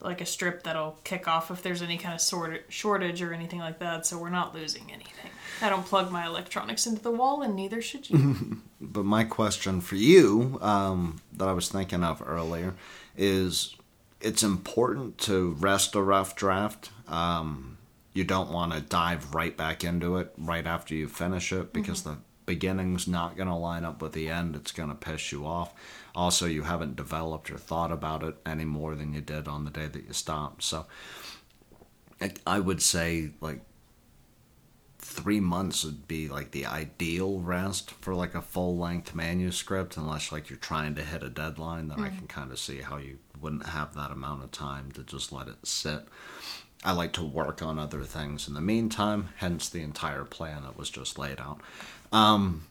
like a strip that'll kick off if there's any kind of sort shortage or anything like that. So we're not losing anything. I don't plug my electronics into the wall, and neither should you. *laughs* But my question for you, um, that I was thinking of earlier, is it's important to rest a rough draft. Um, you don't want to dive right back into it right after you finish it because the beginning's not going to line up with the end. It's going to piss you off. Also, you haven't developed or thought about it any more than you did on the day that you stopped. So, I, I would say like three months would be like the ideal rest for like a full length manuscript unless like you're trying to hit a deadline then i can kind of see how you wouldn't have that amount of time to just let it sit. I like to work on other things in the meantime hence the entire plan that was just laid out. Um,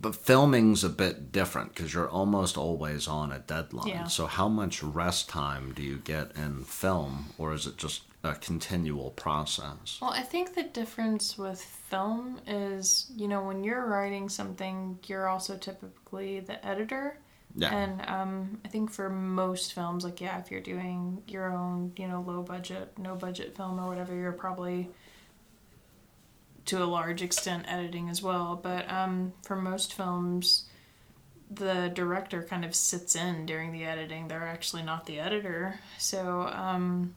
but filming's a bit different because you're almost always on a deadline Yeah. so how much rest time do you get in film or is it just a continual process Well, I think the difference with film is, you know, when you're writing something, you're also typically the editor. Yeah. And um, I think for most films, like, yeah, if you're doing your own, you know, low budget, no budget film or whatever, you're probably to a large extent editing as well. But um, for most films, the director kind of sits in during the editing. They're actually not the editor. So, um,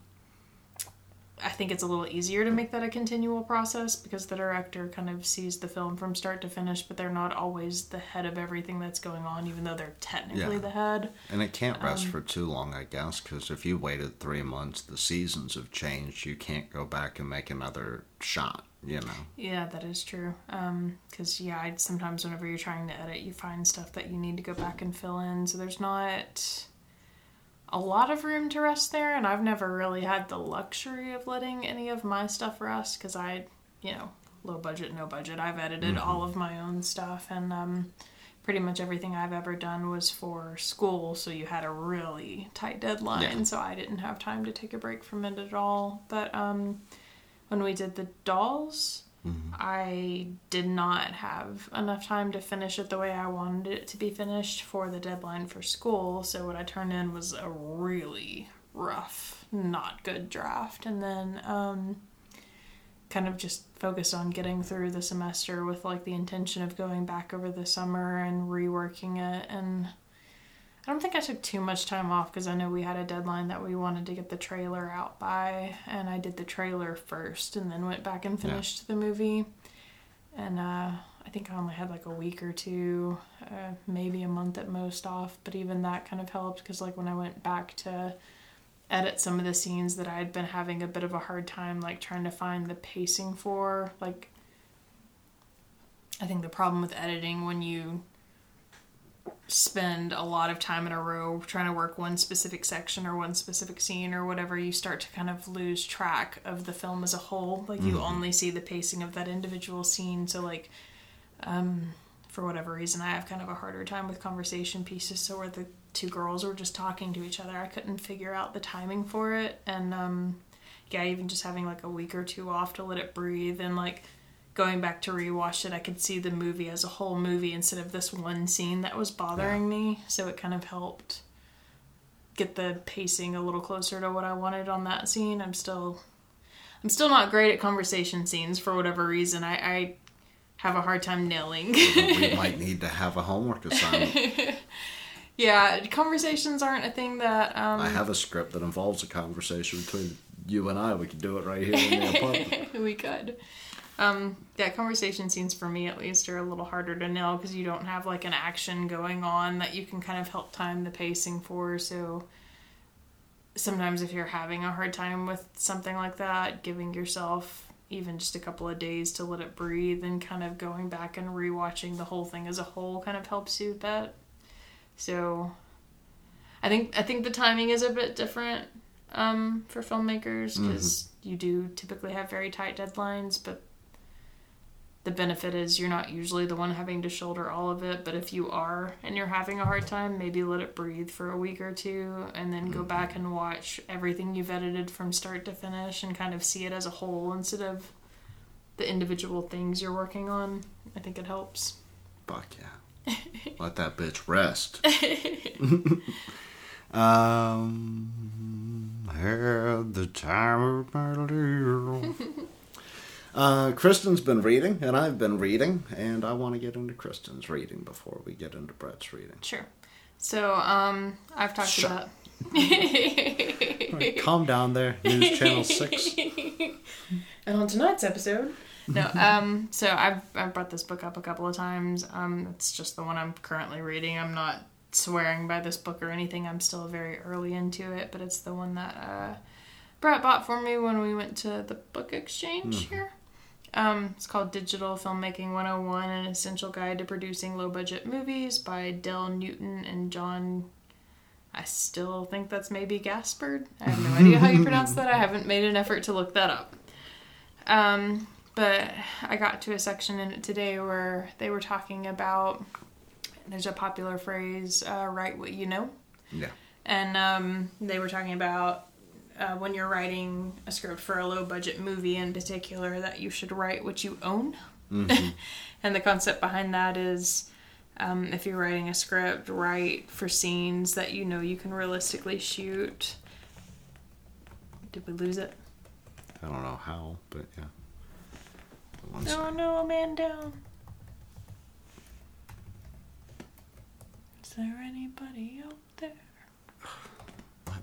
I think it's a little easier to make that a continual process because the director kind of sees the film from start to finish, but they're not always the head of everything that's going on, even though they're technically Yeah. the head. And it can't rest Um, for too long, I guess, because if you waited three months, the seasons have changed. You can't go back and make another shot, you know. Yeah, that is true. Because, yeah, I, sometimes whenever you're trying to edit, you find stuff that you need to go back and fill in. So there's not a lot of room to rest there, and I've never really had the luxury of letting any of my stuff rest because I, you know, low budget, no budget. I've edited all of my own stuff, and um, pretty much everything I've ever done was for school, so you had a really tight deadline, Yeah. so I didn't have time to take a break from it at all. But um, when we did the dolls, I did not have enough time to finish it the way I wanted it to be finished for the deadline for school. So what I turned in was a really rough, not good draft, and then um, kind of just focused on getting through the semester with like the intention of going back over the summer and reworking it and. I don't think I took too much time off because I know we had a deadline that we wanted to get the trailer out by, and I did the trailer first and then went back and finished the movie. And uh, I think I only had like a week or two, uh, maybe a month at most off, but even that kind of helped because, like, when I went back to edit some of the scenes that I had been having a bit of a hard time, like, trying to find the pacing for, like, I think the problem with editing when you spend a lot of time in a row trying to work one specific section or one specific scene or whatever, you start to kind of lose track of the film as a whole. Like you only see the pacing of that individual scene. So like um for whatever reason I have kind of a harder time with conversation pieces so where the two girls were just talking to each other. I couldn't figure out the timing for it and um yeah, even just having like a week or two off to let it breathe and like going back to rewatch it, I could see the movie as a whole movie instead of this one scene that was bothering me. So it kind of helped get the pacing a little closer to what I wanted on that scene. I'm still I'm still not great at conversation scenes for whatever reason. I, I have a hard time nailing. we might need *laughs* to have a homework assignment. *laughs* yeah, conversations aren't a thing that um I have a script that involves a conversation between you and I. We could do it right here in the *laughs* apartment. we could. Um, yeah, conversation scenes for me at least are a little harder to nail because you don't have like an action going on that you can kind of help time the pacing for. So sometimes if you're having a hard time with something like that, giving yourself even just a couple of days to let it breathe and kind of going back and rewatching the whole thing as a whole kind of helps you with that. So I think I think the timing is a bit different um, for filmmakers because you do typically have very tight deadlines, but the benefit is you're not usually the one having to shoulder all of it. But if you are and you're having a hard time, maybe let it breathe for a week or two and then go back and watch everything you've edited from start to finish and kind of see it as a whole instead of the individual things you're working on. I think it helps. Fuck yeah. *laughs* Let that bitch rest. *laughs* *laughs* um, had the time of my life. Uh, Kristen's been reading, and I've been reading, and I want to get into Kristen's reading before we get into Brett's reading. Sure. So, um, I've talked Shut about. Calm down there, News Channel 6. *laughs* And on tonight's episode, no, um, so I've I've brought this book up a couple of times. Um, it's just the one I'm currently reading. I'm not swearing by this book or anything. I'm still very early into it, but it's the one that uh, Brett bought for me when we went to the book exchange here. Um, it's called Digital Filmmaking 101 An Essential Guide to Producing Low Budget Movies by Dale Newton and John. I still think that's maybe Gaspard. I have no *laughs* idea how you pronounce that. I haven't made an effort to look that up. Um, but I got to a section in it today where they were talking about there's a popular phrase, uh, write what you know. Yeah. And um, they were talking about uh, when you're writing a script for a low budget movie in particular, that you should write what you own. *laughs* and the concept behind that is um, if you're writing a script, write for scenes that you know you can realistically shoot. Did we lose it? I don't know how, but yeah. One No, no, a man down. Is there anybody there?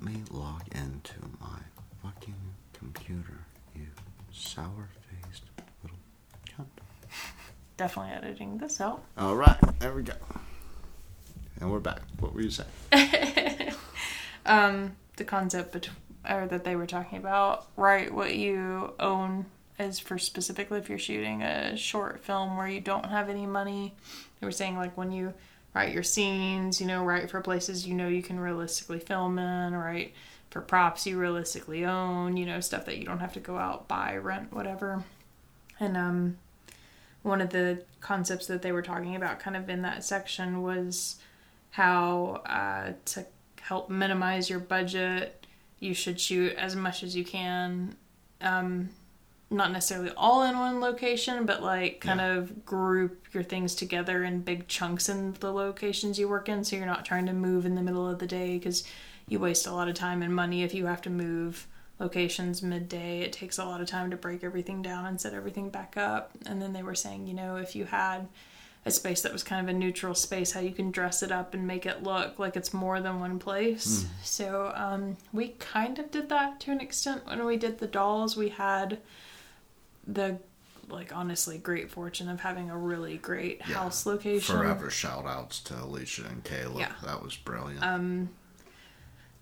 Let me log into my fucking computer, you sour faced little cunt. Definitely editing this out. All right, there we go. And we're back. What were you saying? *laughs* um, the concept bet- or that they were talking about, right? What you own is for specifically if you're shooting a short film where you don't have any money. They were saying like when you write your scenes, you know, write for places you know you can realistically film in, write for props you realistically own, you know, stuff that you don't have to go out, buy, rent, whatever. And um one of the concepts that they were talking about kind of in that section was how uh, to help minimize your budget you should shoot as much as you can um, not necessarily all in one location but like kind Yeah. of group your things together in big chunks in the locations you work in so you're not trying to move in the middle of the day because you waste a lot of time and money if you have to move locations midday. It takes a lot of time to break everything down and set everything back up. And then they were saying you know if you had a space that was kind of a neutral space how you can dress it up and make it look like it's more than one place. So um, we kind of did that to an extent when we did the dolls. We had the like honestly great fortune of having a really great Yeah. house location Forever shout outs to Alicia and Caleb. Yeah. That was brilliant. Um,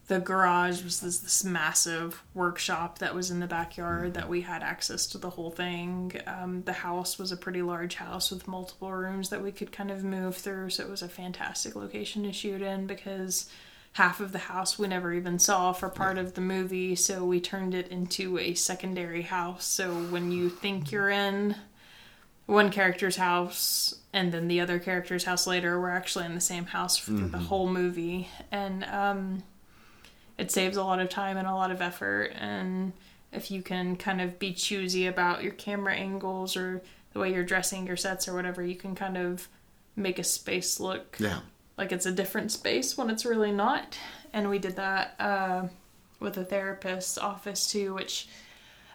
the garage was this, this massive workshop that was in the backyard that we had access to the whole thing. Um, the house was a pretty large house with multiple rooms that we could kind of move through, so it was a fantastic location to shoot in because half of the house we never even saw for part of the movie, so we turned it into a secondary house. So when you think you're in one character's house and then the other character's house later we're actually in the same house for the whole movie and um, it saves a lot of time and a lot of effort and if you can kind of be choosy about your camera angles or the way you're dressing your sets or whatever you can kind of make a space look yeah. Like it's a different space when it's really not. And we did that uh, with a therapist's office too, which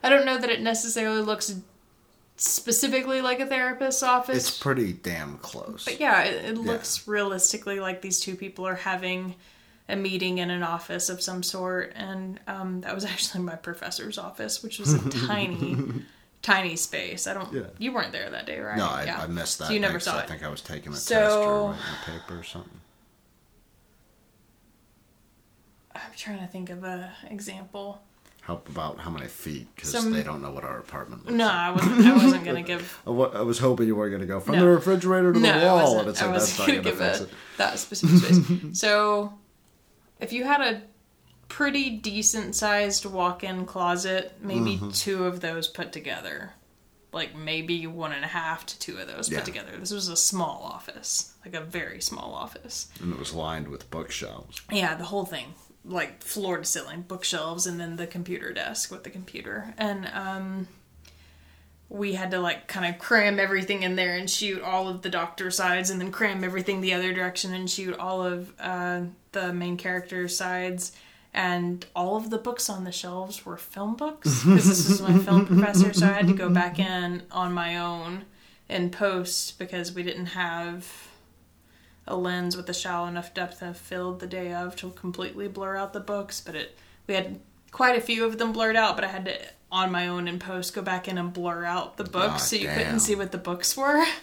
I don't know that it necessarily looks specifically like a therapist's office. It's pretty damn close. but yeah, it, it looks realistically like these two people are having a meeting in an office of some sort. And um, that was *laughs* actually my professor's office, which was a *laughs* tiny. Tiny space. I don't. Yeah. You weren't there that day, right? no, I, Yeah. I missed that. So you never saw I think I was taking a So- test or writing a paper or something. I'm trying to think of a example. Help about how many feet because they don't know what our apartment looks No, like. I wasn't. I wasn't gonna *laughs* give. I was hoping you weren't going to go from No. the refrigerator to No, the wall, and it's I like that's not gonna give it. that specific space. *laughs* so, if you had a pretty decent sized walk-in closet, maybe Mm-hmm. two of those put together, like maybe one and a half to two of those Yeah. put together. This was a small office, like a very small office. And it was lined with bookshelves. Yeah, the whole thing, like floor to ceiling, bookshelves, and then the computer desk with the computer. And um, we had to like kind of cram everything in there and shoot all of the doctor sides, and then cram everything the other direction and shoot all of uh, the main character sides. And all of the books on the shelves were film books *laughs* because this is my film professor, so I had to go back in on my own in post because we didn't have a lens with a shallow enough depth of field the day of to completely blur out the books, but it we had quite a few of them blurred out, but I had to on my own in post go back in and blur out the books Ah, so you damn. couldn't see what the books were. *laughs*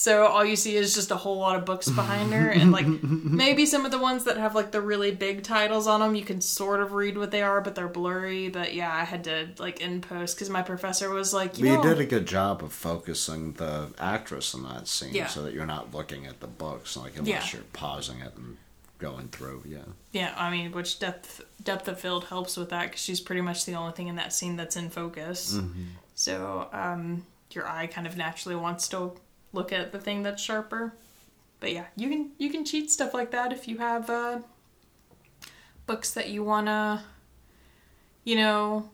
So all you see is just a whole lot of books behind her, and like *laughs* maybe some of the ones that have like the really big titles on them, you can sort of read what they are, but they're blurry. But yeah, I had to like in post because my professor was like, you know, did a good job of focusing the actress in that scene Yeah. so that you're not looking at the books, like unless Yeah. you're pausing it and going through. Yeah. Yeah, I mean, which depth depth of field helps with that because she's pretty much the only thing in that scene that's in focus. So um, your eye kind of naturally wants to look at the thing that's sharper. But yeah, you can you can cheat stuff like that if you have uh, books that you wanna, you know,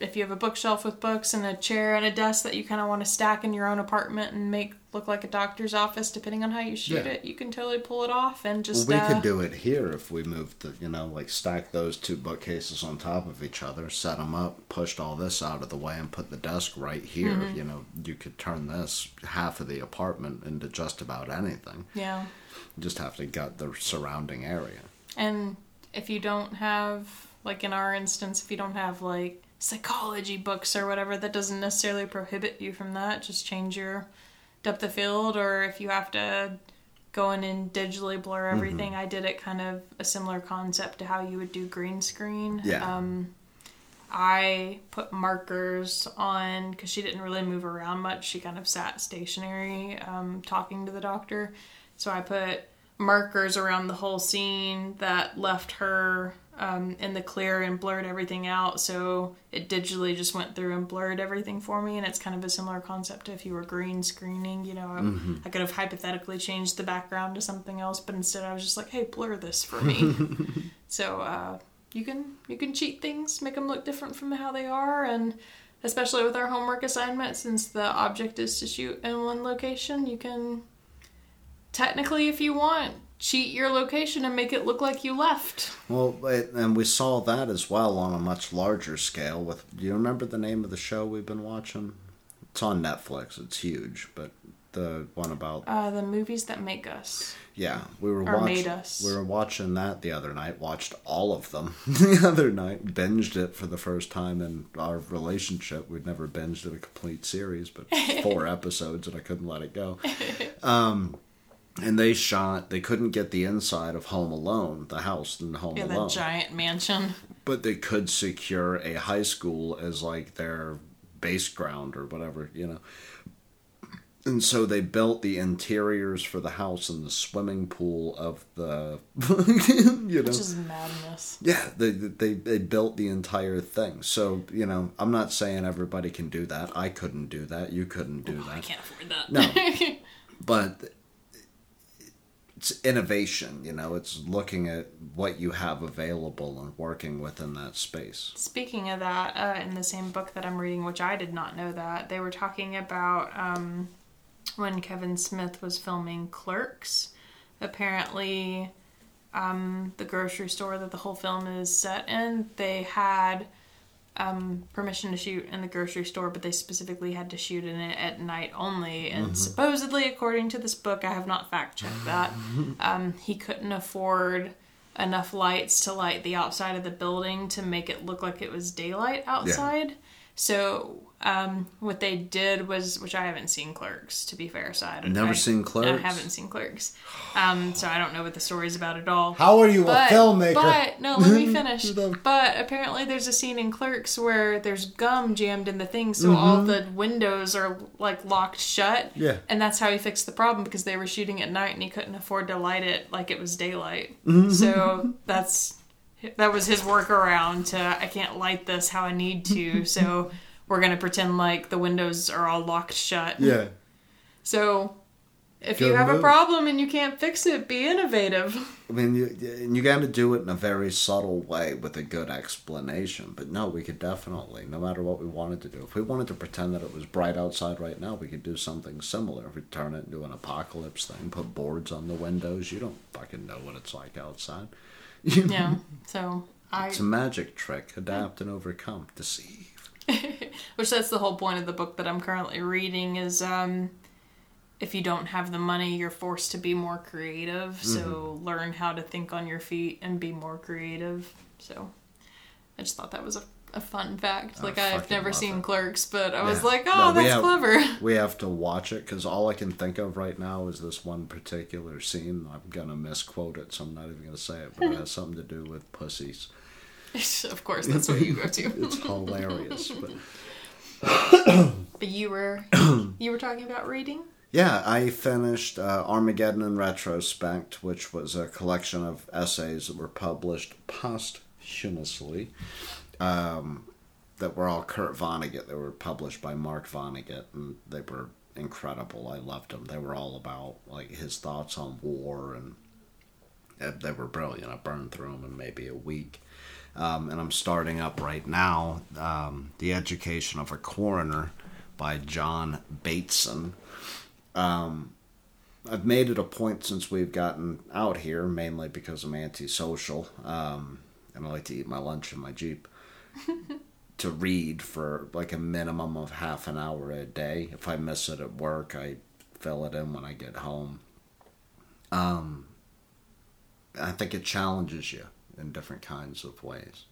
if you have a bookshelf with books and a chair and a desk that you kind of want to stack in your own apartment and make look like a doctor's office, depending on how you shoot Yeah. it, you can totally pull it off and Well, just. we uh, could do it here if we moved the, you know, like stack those two bookcases on top of each other, set them up, pushed all this out of the way, and put the desk right here. Mm-hmm. You know, you could turn this half of the apartment into just about anything. Yeah. You just have to gut the surrounding area. And if you don't have, like in our instance, if you don't have like psychology books or whatever, that doesn't necessarily prohibit you from that. Just change your depth of field, or if you have to go in and digitally blur everything, I did it kind of a similar concept to how you would do green screen. Yeah. Um, I put markers on because she didn't really move around much. She kind of sat stationary, um, talking to the doctor. So I put markers around the whole scene that left her um, in the clear and blurred everything out. So it digitally just went through and blurred everything for me. And it's kind of a similar concept to if you were green screening. You know, I, I could have hypothetically changed the background to something else, but instead I was just like, hey, blur this for me. *laughs* so uh, you can you can cheat things, make them look different from how they are, and especially with our homework assignment, since the object is to shoot in one location, you can technically, if you want, cheat your location and make it look like you left. Well, and we saw that as well on a much larger scale. With do you remember the name of the show we've been watching? It's on Netflix. It's huge, but the one about Uh, the movies that make us. yeah, we were Or made us. We were watching that the other night. Watched all of them *laughs* the other night. Binged it for the first time in our relationship. We'd never binged a complete series, but *laughs* four episodes, and I couldn't let it go. *laughs* Um, and they shot. They couldn't get the inside of Home Alone, the house in Home Yeah, Alone that giant mansion. but they could secure a high school as like their base ground or whatever, you know. And so they built the interiors for the house and the swimming pool of the, *laughs* you know. Which is madness. Yeah, they, they they built the entire thing. So you know, I'm not saying everybody can do that. I couldn't do that. You couldn't do oh, that. I can't afford that. No. *laughs* but it's innovation. You know, it's looking at what you have available and working within that space. Speaking of that, uh, in the same book that I'm reading, which I did not know that, they were talking about um, when Kevin Smith was filming Clerks. Apparently, um, the grocery store that the whole film is set in, they had um, permission to shoot in the grocery store, but they specifically had to shoot in it at night only. And supposedly, according to this book, I have not fact checked that, *laughs* um, he couldn't afford enough lights to light the outside of the building to make it look like it was daylight outside. So um, what they did was, which I haven't seen Clerks, to be fair, so I don't. Never I, seen Clerks? I haven't seen Clerks, um, so I don't know what the story's about at all. How are you But, a filmmaker? but no, let me *laughs* finish. But apparently, there's a scene in Clerks where there's gum jammed in the thing, so all the windows are like locked shut. Mm-hmm. Yeah. and that's how he fixed the problem because they were shooting at night and he couldn't afford to light it like it was daylight. Mm-hmm. So *laughs* that's that was his workaround to I can't light this how I need to, *laughs* so we're gonna pretend like the windows are all locked shut. yeah. So. If Good you have a problem and you can't fix it, be innovative. I mean, you, you got to do it in a very subtle way with a good explanation. But no, we could definitely, no matter what we wanted to do, if we wanted to pretend that it was bright outside right now, we could do something similar. If we turn it into an apocalypse thing, put boards on the windows, you don't fucking know what it's like outside. *laughs* Yeah. So I It's a magic trick. Adapt and overcome. Deceive. *laughs* which that's the whole point of the book that I'm currently reading is um if you don't have the money you're forced to be more creative so learn how to think on your feet and be more creative so I just thought that was a, a fun fact like I've never seen it. clerks but I was Yeah. like No, oh we that's have- clever *laughs* We have to watch it because all I can think of right now is this one particular scene. I'm gonna misquote it, so I'm not even gonna say it, but it has something to do with pussies. *laughs* of course that's what you go to *laughs* It's hilarious. But *coughs* but you were *coughs* you were talking about reading yeah, I finished uh, Armageddon in retrospect, which was a collection of essays that were published posthumously. Um, that were all Kurt Vonnegut. They were published by Mark Vonnegut, and they were incredible. I loved them. They were all about like his thoughts on war, and uh, they were brilliant. I burned through them in maybe a week. Um, and I'm starting up right now um, The Education of a Coroner by John Bateson. Um, I've made it a point since we've gotten out here, mainly because I'm antisocial, um, and I like to eat my lunch in my Jeep, *laughs* to read for like a minimum of half an hour a day. If I miss it at work, I fill it in when I get home. Um, I think it challenges you in different kinds of ways.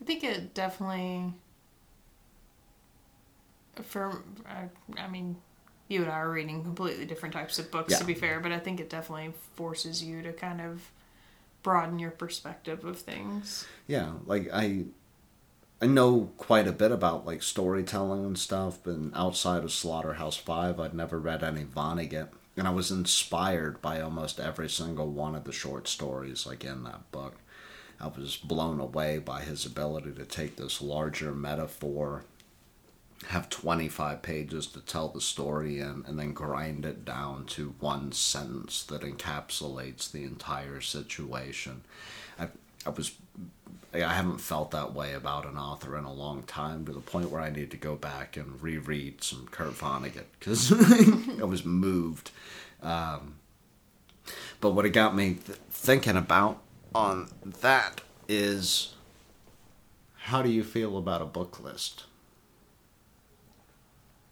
I think it definitely for I, I mean you and I are reading completely different types of books Yeah. to be fair, but I think it definitely forces you to kind of broaden your perspective of things. Yeah, like I I know quite a bit about like storytelling and stuff, but outside of Slaughterhouse Five, I'd never read any Vonnegut. and I was inspired by almost every single one of the short stories like in that book. I was blown away by his ability to take this larger metaphor, have 25 pages to tell the story in, and then grind it down to one sentence that encapsulates the entire situation. I, I was I haven't felt that way about an author in a long time to the point where I need to go back and reread some Kurt Vonnegut because *laughs* I was moved. Um, but what it got me th- thinking about on that is how do you feel about a book list?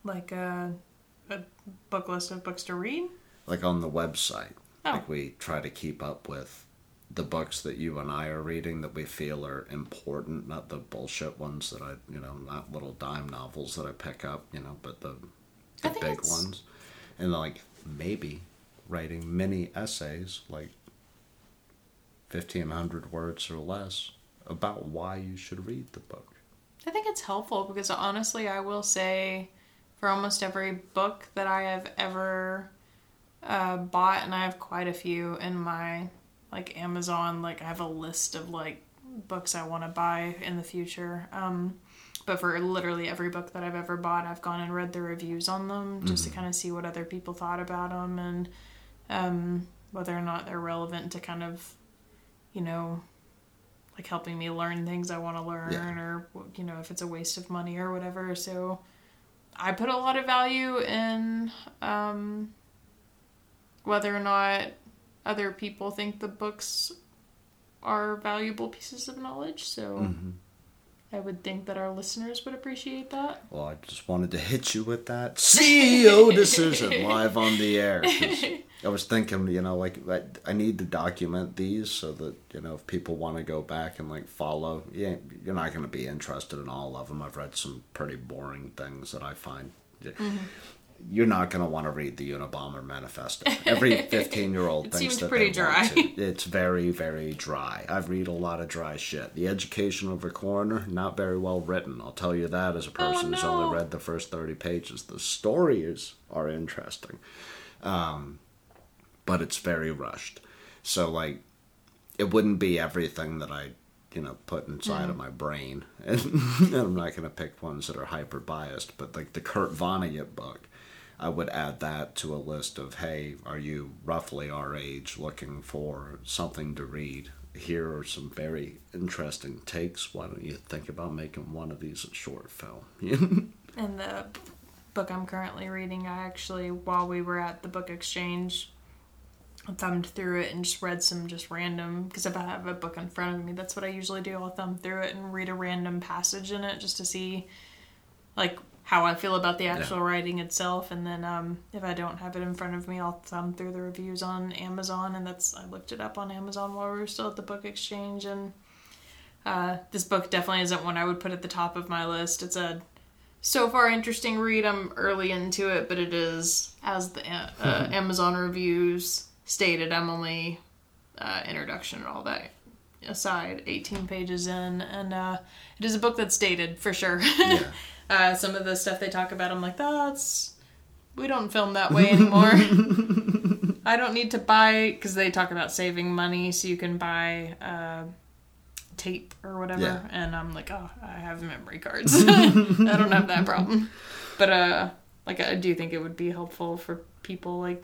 Like a, a book list of books to read? Like on the website. Oh. Like we try to keep up with the books that you and I are reading that we feel are important, not the bullshit ones that I, you know, not little dime novels that I pick up, you know, but the, the big it's- ones. And like maybe writing mini essays, like 1500 words or less, about why you should read the book. I think it's helpful because honestly, I will say for almost every book that I have ever uh, bought, and I have quite a few in my like Amazon, like I have a list of like books I want to buy in the future. Um, but for literally every book that I've ever bought, I've gone and read the reviews on them just to kind of see what other people thought about them and um, whether or not they're relevant to kind of, you know, like helping me learn things I want to learn Yeah. or you know if it's a waste of money or whatever. So I put a lot of value in um, whether or not other people think the books are valuable pieces of knowledge. So Mm-hmm. I would think that our listeners would appreciate that. Well, I just wanted to hit you with that *laughs* CEO decision live on the air. *laughs* I was thinking, you know, like I, I need to document these so that you know if people want to go back and like follow, yeah, you're not going to be interested in all of them. I've read some pretty boring things that I find. You're not going to want to read the Unabomber Manifesto. Every *laughs* 15 year old thinks seems that pretty they want dry. to. It's very, very dry. I read a lot of dry shit. The Education of a Coroner, not very well written. I'll tell you that as a person who's Oh, no. only read the first 30 pages. The stories are interesting, um, but it's very rushed. So, like, it wouldn't be everything that I, you know, put inside Mm. of my brain. *laughs* And I'm not going to pick ones that are hyper biased, but like the Kurt Vonnegut book. I would add that to a list of, hey, are you roughly our age looking for something to read? Here are some very interesting takes. Why don't you think about making one of these a short film? *laughs* And the book I'm currently reading, I actually, while we were at the book exchange, thumbed through it and just read some just random, because if I have a book in front of me, that's what I usually do. I'll thumb through it and read a random passage in it just to see, like, how I feel about the actual writing itself. And then um, if I don't have it in front of me, I'll thumb through the reviews on Amazon. And that's, I looked it up on Amazon while we were still at the book exchange. And uh, this book definitely isn't one I would put at the top of my list. It's a so far interesting read. I'm early into it, but it is as the uh, *laughs* Amazon reviews stated. I'm only uh, introduction and all that aside, 18 pages in, and uh, it is a book that's dated for sure. *laughs* yeah. uh, some of the stuff they talk about, I'm like, that's we don't film that way anymore. *laughs* I don't need to buy because they talk about saving money, so you can buy. Uh, tape or whatever Yeah. and i'm like oh i have memory cards *laughs* i don't have that problem but uh like i do think it would be helpful for people like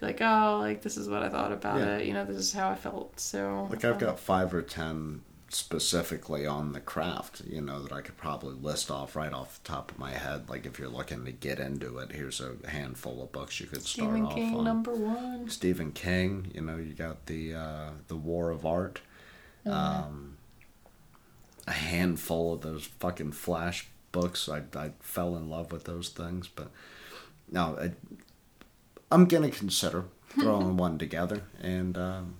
be like oh like this is what i thought about Yeah. it you know this is how i felt so Like I've uh, got five or ten specifically on the craft, you know, that I could probably list off right off the top of my head. Like if you're looking to get into it, here's a handful of books you could start stephen off king on. number one Stephen King, you know, you got the uh, the War of Art, um, a handful of those fucking Flash books. I I fell in love with those things, but no, I, I'm gonna consider *laughs* throwing one together and. Um,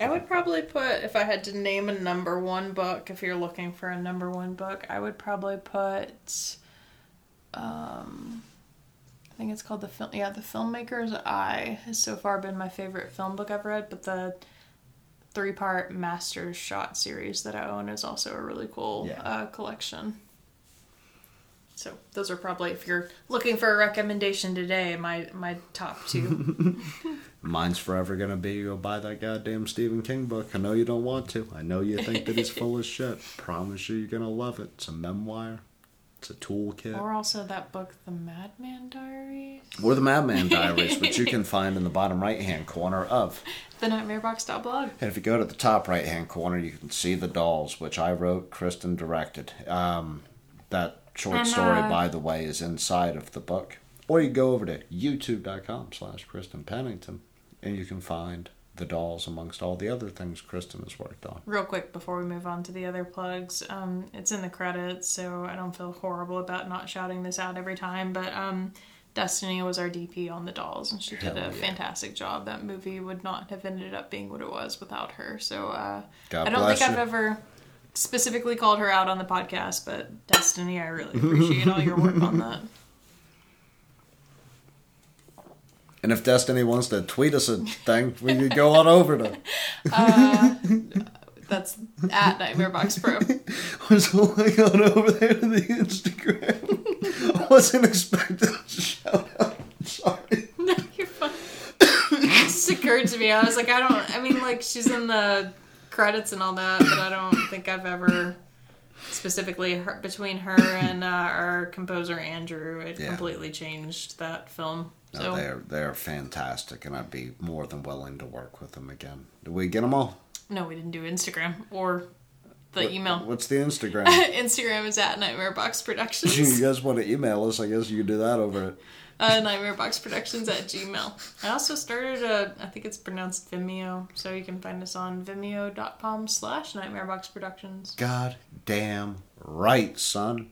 i would probably put if i had to name a number one book if you're looking for a number one book i would probably put um I think it's called the film. Yeah, the filmmaker's eye has so far been my favorite film book I've read, but the three-part Masters Shot series that I own is also a really cool Yeah. uh, collection. So those are probably if you're looking for a recommendation today, my my top two. *laughs* Mine's forever gonna be go buy that goddamn Stephen King book. I know you don't want to. I know you think that he's *laughs* full of shit. Promise you, you're gonna love it. It's a memoir. It's a toolkit. or also that book, The Madman Diaries. Or the Madman *laughs* Diaries, which you can find in the bottom right hand corner of. The Nightmarebox.blog. And if you go to the top right hand corner, you can see the dolls, which I wrote, Kristen directed. Um, that short story, uh, by the way, is inside of the book. Or you go over to youtube.com slash Kristen Pennington and you can find the dolls amongst all the other things Kristen has worked on. Real quick before we move on to the other plugs, um, it's in the credits, so I don't feel horrible about not shouting this out every time. But um, Destiny was our DP on the dolls, and she did Hell a yeah. fantastic job. That movie would not have ended up being what it was without her. So uh, I don't think I've ever specifically called her out on the podcast, but Destiny, I really appreciate all your work on that. And if Destiny wants to tweet us a thing, we could go on over to. *laughs* Uh, that's at Nightmare Box Pro. *laughs* was going on over there to the Instagram. I *laughs* wasn't expecting a shout out. Sorry. No, you're fine. it just occurred to me. I was like, I don't. I mean, like she's in the credits and all that, but I don't think I've ever specifically her, between her and uh, our composer Andrew. It Yeah. completely changed that film. No, So they're they're fantastic, and I'd be more than willing to work with them again. Do we get them all? no, we didn't do Instagram or the What- email. What's the Instagram? *laughs* Instagram is at Nightmare Box Productions. *laughs* you guys want to email us? I guess you can do that over it. Uh, Nightmare Box Productions at Gmail. I also started a, I think it's pronounced Vimeo, so you can find us on vimeo.com slash Nightmare Box Productions. God damn right, son.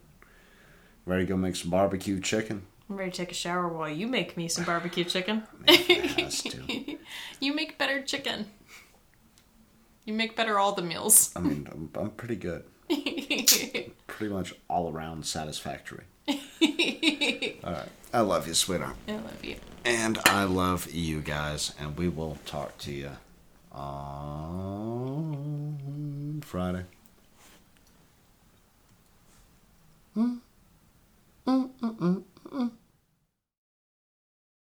Ready to go make some barbecue chicken? I'm ready to take a shower while you make me some barbecue chicken. *laughs* You make better chicken. You make better all the meals. I mean, I'm, I'm pretty good. *laughs* Pretty much all around satisfactory. *laughs* all right. I love you, sweetheart. I love you. And I love you guys. And we will talk to you on Friday. Mm, mm, mm, mm.